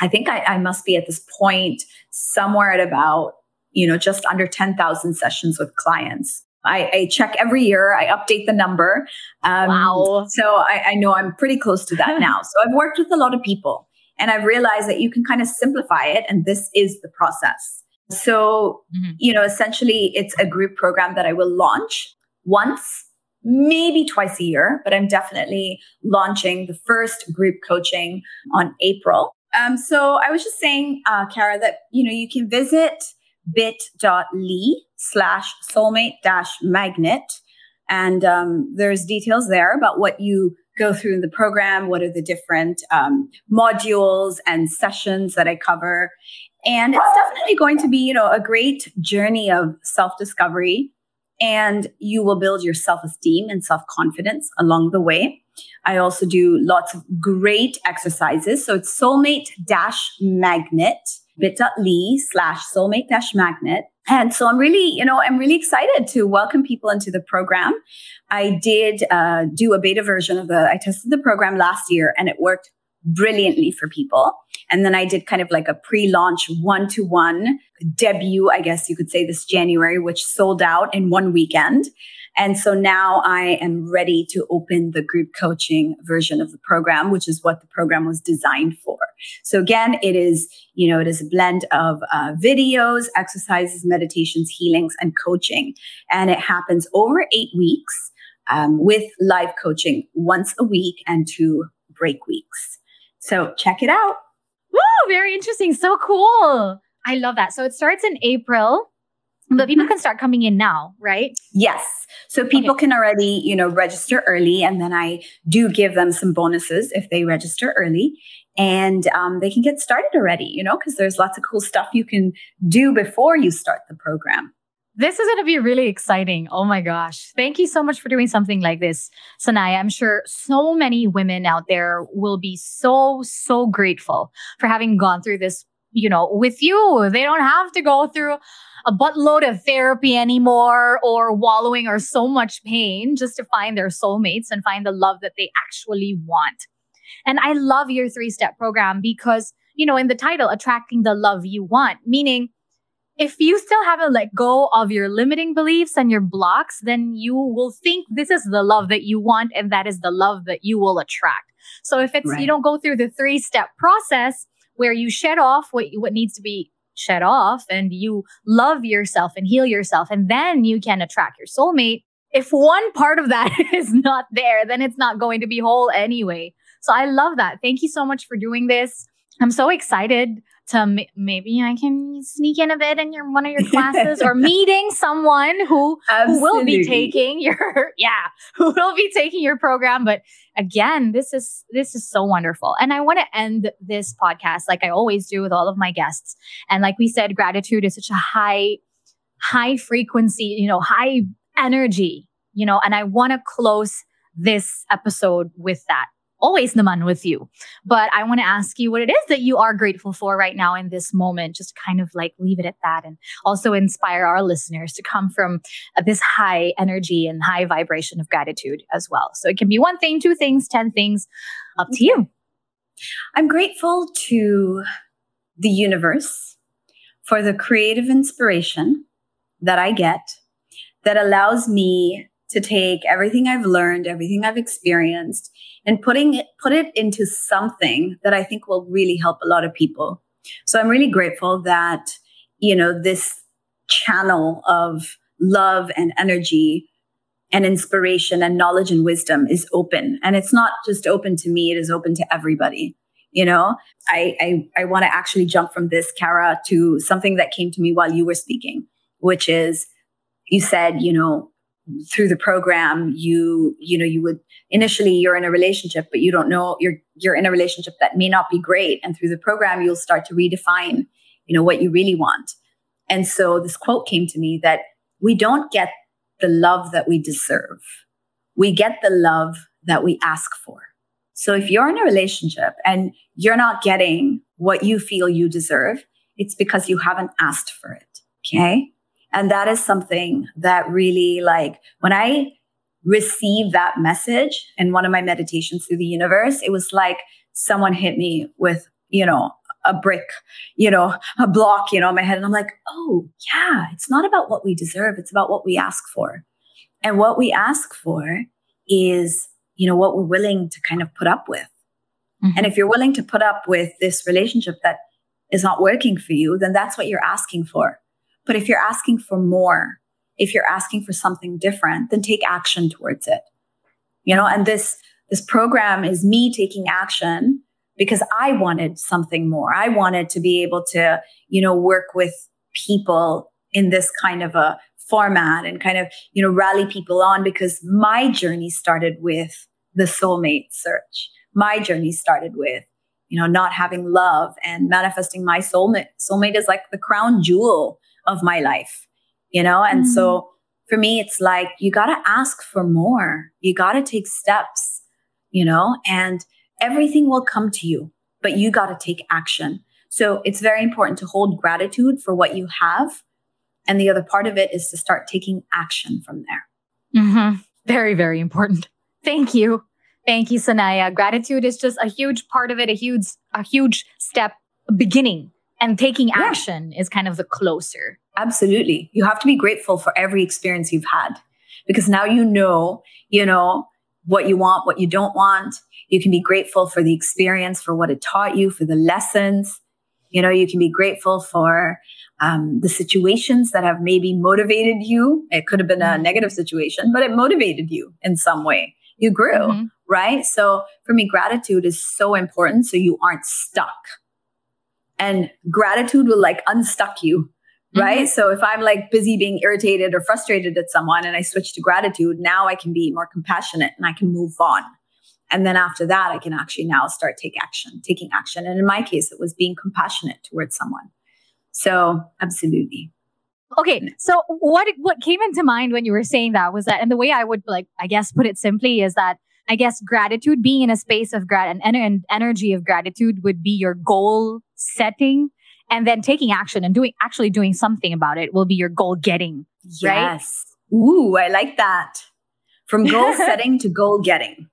I think I, I must be at this point somewhere at about, you know, just under 10,000 sessions with clients. I, I, check every year. I update the number. Um, wow. So I, I, know I'm pretty close to that now. So I've worked with a lot of people and I've realized that you can kind of simplify it. And this is the process. So, mm-hmm. you know, essentially it's a group program that I will launch once, maybe twice a year, but I'm definitely launching the first group coaching on April. Um, so I was just saying, uh, Cara, that, you know, you can visit bit.ly slash soulmate dash magnet. And um, there's details there about what you go through in the program, what are the different um, modules and sessions that I cover. And it's definitely going to be, you know, a great journey of self-discovery and you will build your self-esteem and self-confidence along the way. I also do lots of great exercises. So it's soulmate dash magnet bit.ly slash soulmate dash magnet. And so I'm really, you know, I'm really excited to welcome people into the program. I did uh, do a beta version of the, I tested the program last year and it worked brilliantly for people. And then I did kind of like a pre-launch one-to-one debut, I guess you could say this January, which sold out in one weekend. And so now I am ready to open the group coaching version of the program, which is what the program was designed for. So again, it is, you know, it is a blend of uh, videos, exercises, meditations, healings, and coaching. And it happens over eight weeks um, with live coaching once a week and two break weeks. So check it out. Woo, very interesting. So cool. I love that. So it starts in April. But people can start coming in now, right? Yes. So people okay. can already, you know, register early, and then I do give them some bonuses if they register early, and um, they can get started already. You know, because there's lots of cool stuff you can do before you start the program. This is going to be really exciting. Oh my gosh. Thank you so much for doing something like this, Sanaya. I'm sure so many women out there will be so, so grateful for having gone through this, you know, with you. They don't have to go through a buttload of therapy anymore or wallowing or so much pain just to find their soulmates and find the love that they actually want. And I love your three step program because, you know, in the title, attracting the love you want, meaning if you still haven't let go of your limiting beliefs and your blocks, then you will think this is the love that you want and that is the love that you will attract. So if it's, right. you don't go through the three step process where you shed off what, what needs to be shed off and you love yourself and heal yourself and then you can attract your soulmate. If one part of that is not there, then it's not going to be whole anyway. So I love that. Thank you so much for doing this. I'm so excited to m- maybe I can sneak in a bit in your one of your classes or meeting someone who, who will be taking your yeah who will be taking your program. But again, this is this is so wonderful, and I want to end this podcast like I always do with all of my guests. And like we said, gratitude is such a high high frequency, you know, high energy, you know, and I want to close this episode with that always naman with you. But I want to ask you what it is that you are grateful for right now in this moment. Just kind of like leave it at that and also inspire our listeners to come from uh, this high energy and high vibration of gratitude as well. So it can be one thing, two things, 10 things, up to you. I'm grateful to the universe for the creative inspiration that I get that allows me to take everything I've learned, everything I've experienced, and putting it, put it into something that I think will really help a lot of people. So I'm really grateful that, you know, this channel of love and energy and inspiration and knowledge and wisdom is open. And it's not just open to me, it is open to everybody. You know, I, I, I want to actually jump from this, Cara, to something that came to me while you were speaking, which is you said, you know, through the program you you know you would initially you're in a relationship but you don't know you're you're in a relationship that may not be great. And through the program you'll start to redefine you know what you really want. And so this quote came to me that we don't get the love that we deserve. We get the love that we ask for. So if you're in a relationship and you're not getting what you feel you deserve it's because you haven't asked for it. Okay and that is something that really like when I received that message in one of my meditations through the universe, it was like someone hit me with, you know, a brick, you know, a block, you know, in my head. And I'm like, oh, yeah, it's not about what we deserve. It's about what we ask for. And what we ask for is, you know, what we're willing to kind of put up with. Mm-hmm. And if you're willing to put up with this relationship that is not working for you, then that's what you're asking for. But if you're asking for more, if you're asking for something different, then take action towards it. You know, and this, this program is me taking action because I wanted something more. I wanted to be able to, you know, work with people in this kind of a format and kind of, you know, rally people on because my journey started with the soulmate search. My journey started with, you know, not having love and manifesting my soulmate. Soulmate is like the crown jewel of my life, you know? And mm-hmm. so for me, it's like you got to ask for more. You got to take steps, you know, and everything will come to you, but you got to take action. So it's very important to hold gratitude for what you have. And the other part of it is to start taking action from there. Mm-hmm. Very, very important. Thank you. Thank you, Sanaiyah. Gratitude is just a huge part of it, a huge, a huge step beginning and taking action yeah. is kind of the closer. Absolutely. You have to be grateful for every experience you've had because now you know, you know, what you want, what you don't want. You can be grateful for the experience, for what it taught you, for the lessons. You know, you can be grateful for um, the situations that have maybe motivated you. It could have been a mm-hmm. negative situation, but it motivated you in some way. You grew, mm-hmm. right? So for me, gratitude is so important so you aren't stuck and gratitude will like unstuck you right? Mm-hmm. so if i'm like busy being irritated or frustrated at someone and i switch to gratitude now i can be more compassionate and i can move on. And then after that i can actually now start take action taking action. And in my case it was being compassionate towards someone. So absolutely. Okay so what what came into mind when you were saying that was that and the way i would like i guess put it simply is that I guess gratitude, being in a space of grat and, and energy of gratitude would be your goal setting. And then taking action and doing, actually doing something about it will be your goal getting. Right? Yes. Ooh, I like that. From goal setting to goal getting.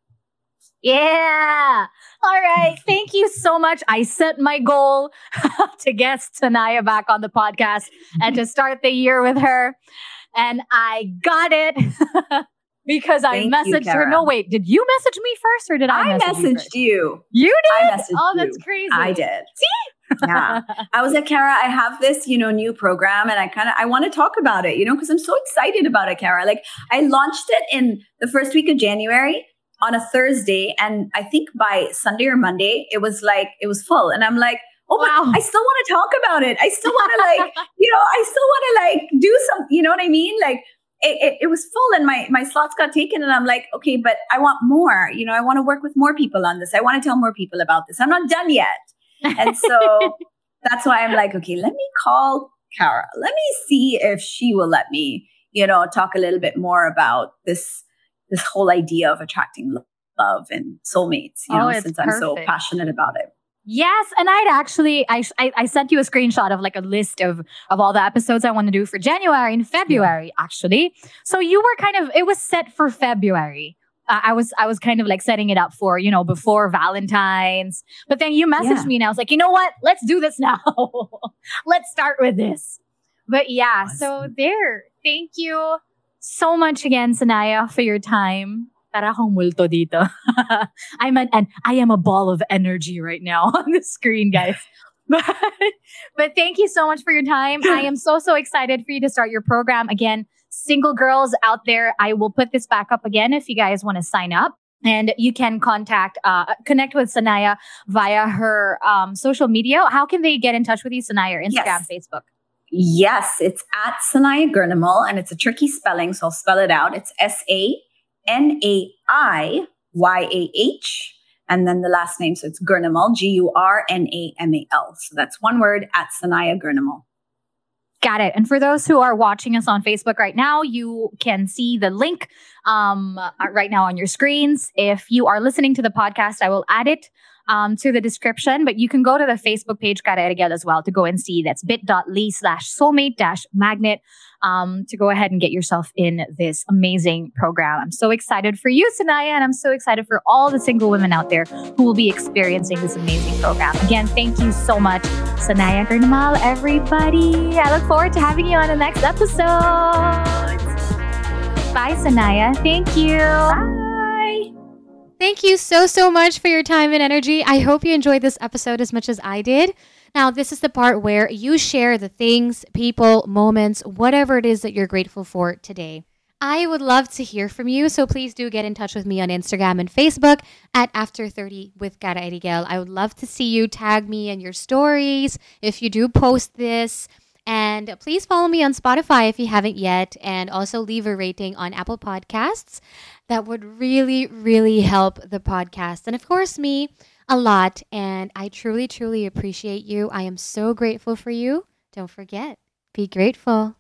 Yeah. All right. Thank you so much. I set my goal to guest Sanaiyah back on the podcast and to start the year with her. And I got it. because I messaged you, her. No, wait, did you message me first or did I? I message messaged you. You, oh, you did? Oh, that's crazy. I did. See? yeah. I was like, Cara, I have this, you know, new program and I kind of I want to talk about it, you know, because I'm so excited about it, Cara. Like I launched it in the first week of January on a Thursday. And I think by Sunday or Monday, it was like, it was full. And I'm like, oh, wow. but I still want to talk about it. I still want to like, you know, I still want to like do some, you know what I mean? Like, it, it, it, was full and my, my slots got taken and I'm like, okay, but I want more, you know, I want to work with more people on this. I want to tell more people about this. I'm not done yet. And so that's why I'm like, okay, let me call Cara. Let me see if she will let me, you know, talk a little bit more about this, this whole idea of attracting love and soulmates, you oh, know, since perfect. I'm so passionate about it. Yes, and I'd actually I, I, I sent you a screenshot of like a list of of all the episodes I want to do for January and February yeah. actually. So you were kind of it was set for February. Uh, I was I was kind of like setting it up for you know before Valentine's, but then you messaged yeah. me and I was like, you know what? Let's do this now. Let's start with this. But yeah, awesome. so there. Thank you so much again, Sanaiyah, for your time. Para akong multo dito. I'm an, and I am a ball of energy right now on the screen, guys. But, but thank you so much for your time. I am so, so excited for you to start your program. Again, single girls out there, I will put this back up again if you guys want to sign up. And you can contact, uh, connect with Sanaiyah via her um, social media. How can they get in touch with you, Sanaiyah? Instagram, yes. Facebook? Yes, it's at Sanaiyah Gurnamal, and it's a tricky spelling, so I'll spell it out. It's S A N A I Y A H, and then the last name. So it's Gurnamal, G U R N A M A L. So that's one word at Sanaiyah Gurnamal. Got it. And for those who are watching us on Facebook right now, you can see the link um, uh, right now on your screens. If you are listening to the podcast, I will add it um, to the description, but you can go to the Facebook page Cara as well to go and see that's bit.ly slash soulmate dash magnet um, to go ahead and get yourself in this amazing program. I'm so excited for you, Sanaiyah, and I'm so excited for all the single women out there who will be experiencing this amazing program. Again, thank you so much, Sanaiyah Gurnamal, everybody. I look forward to having you on the next episode. Bye, Sanaiyah. Thank you. Bye. Thank you so, so much for your time and energy. I hope you enjoyed this episode as much as I did. Now, this is the part where you share the things, people, moments, whatever it is that you're grateful for today. I would love to hear from you, so please do get in touch with me on Instagram and Facebook at After 30 with Cara Eriguel. I would love to see you tag me in your stories if you do post this. And please follow me on Spotify if you haven't yet, and also leave a rating on Apple Podcasts that would really, really help the podcast. And of course, me a lot. And I truly, truly appreciate you. I am so grateful for you. Don't forget, be grateful.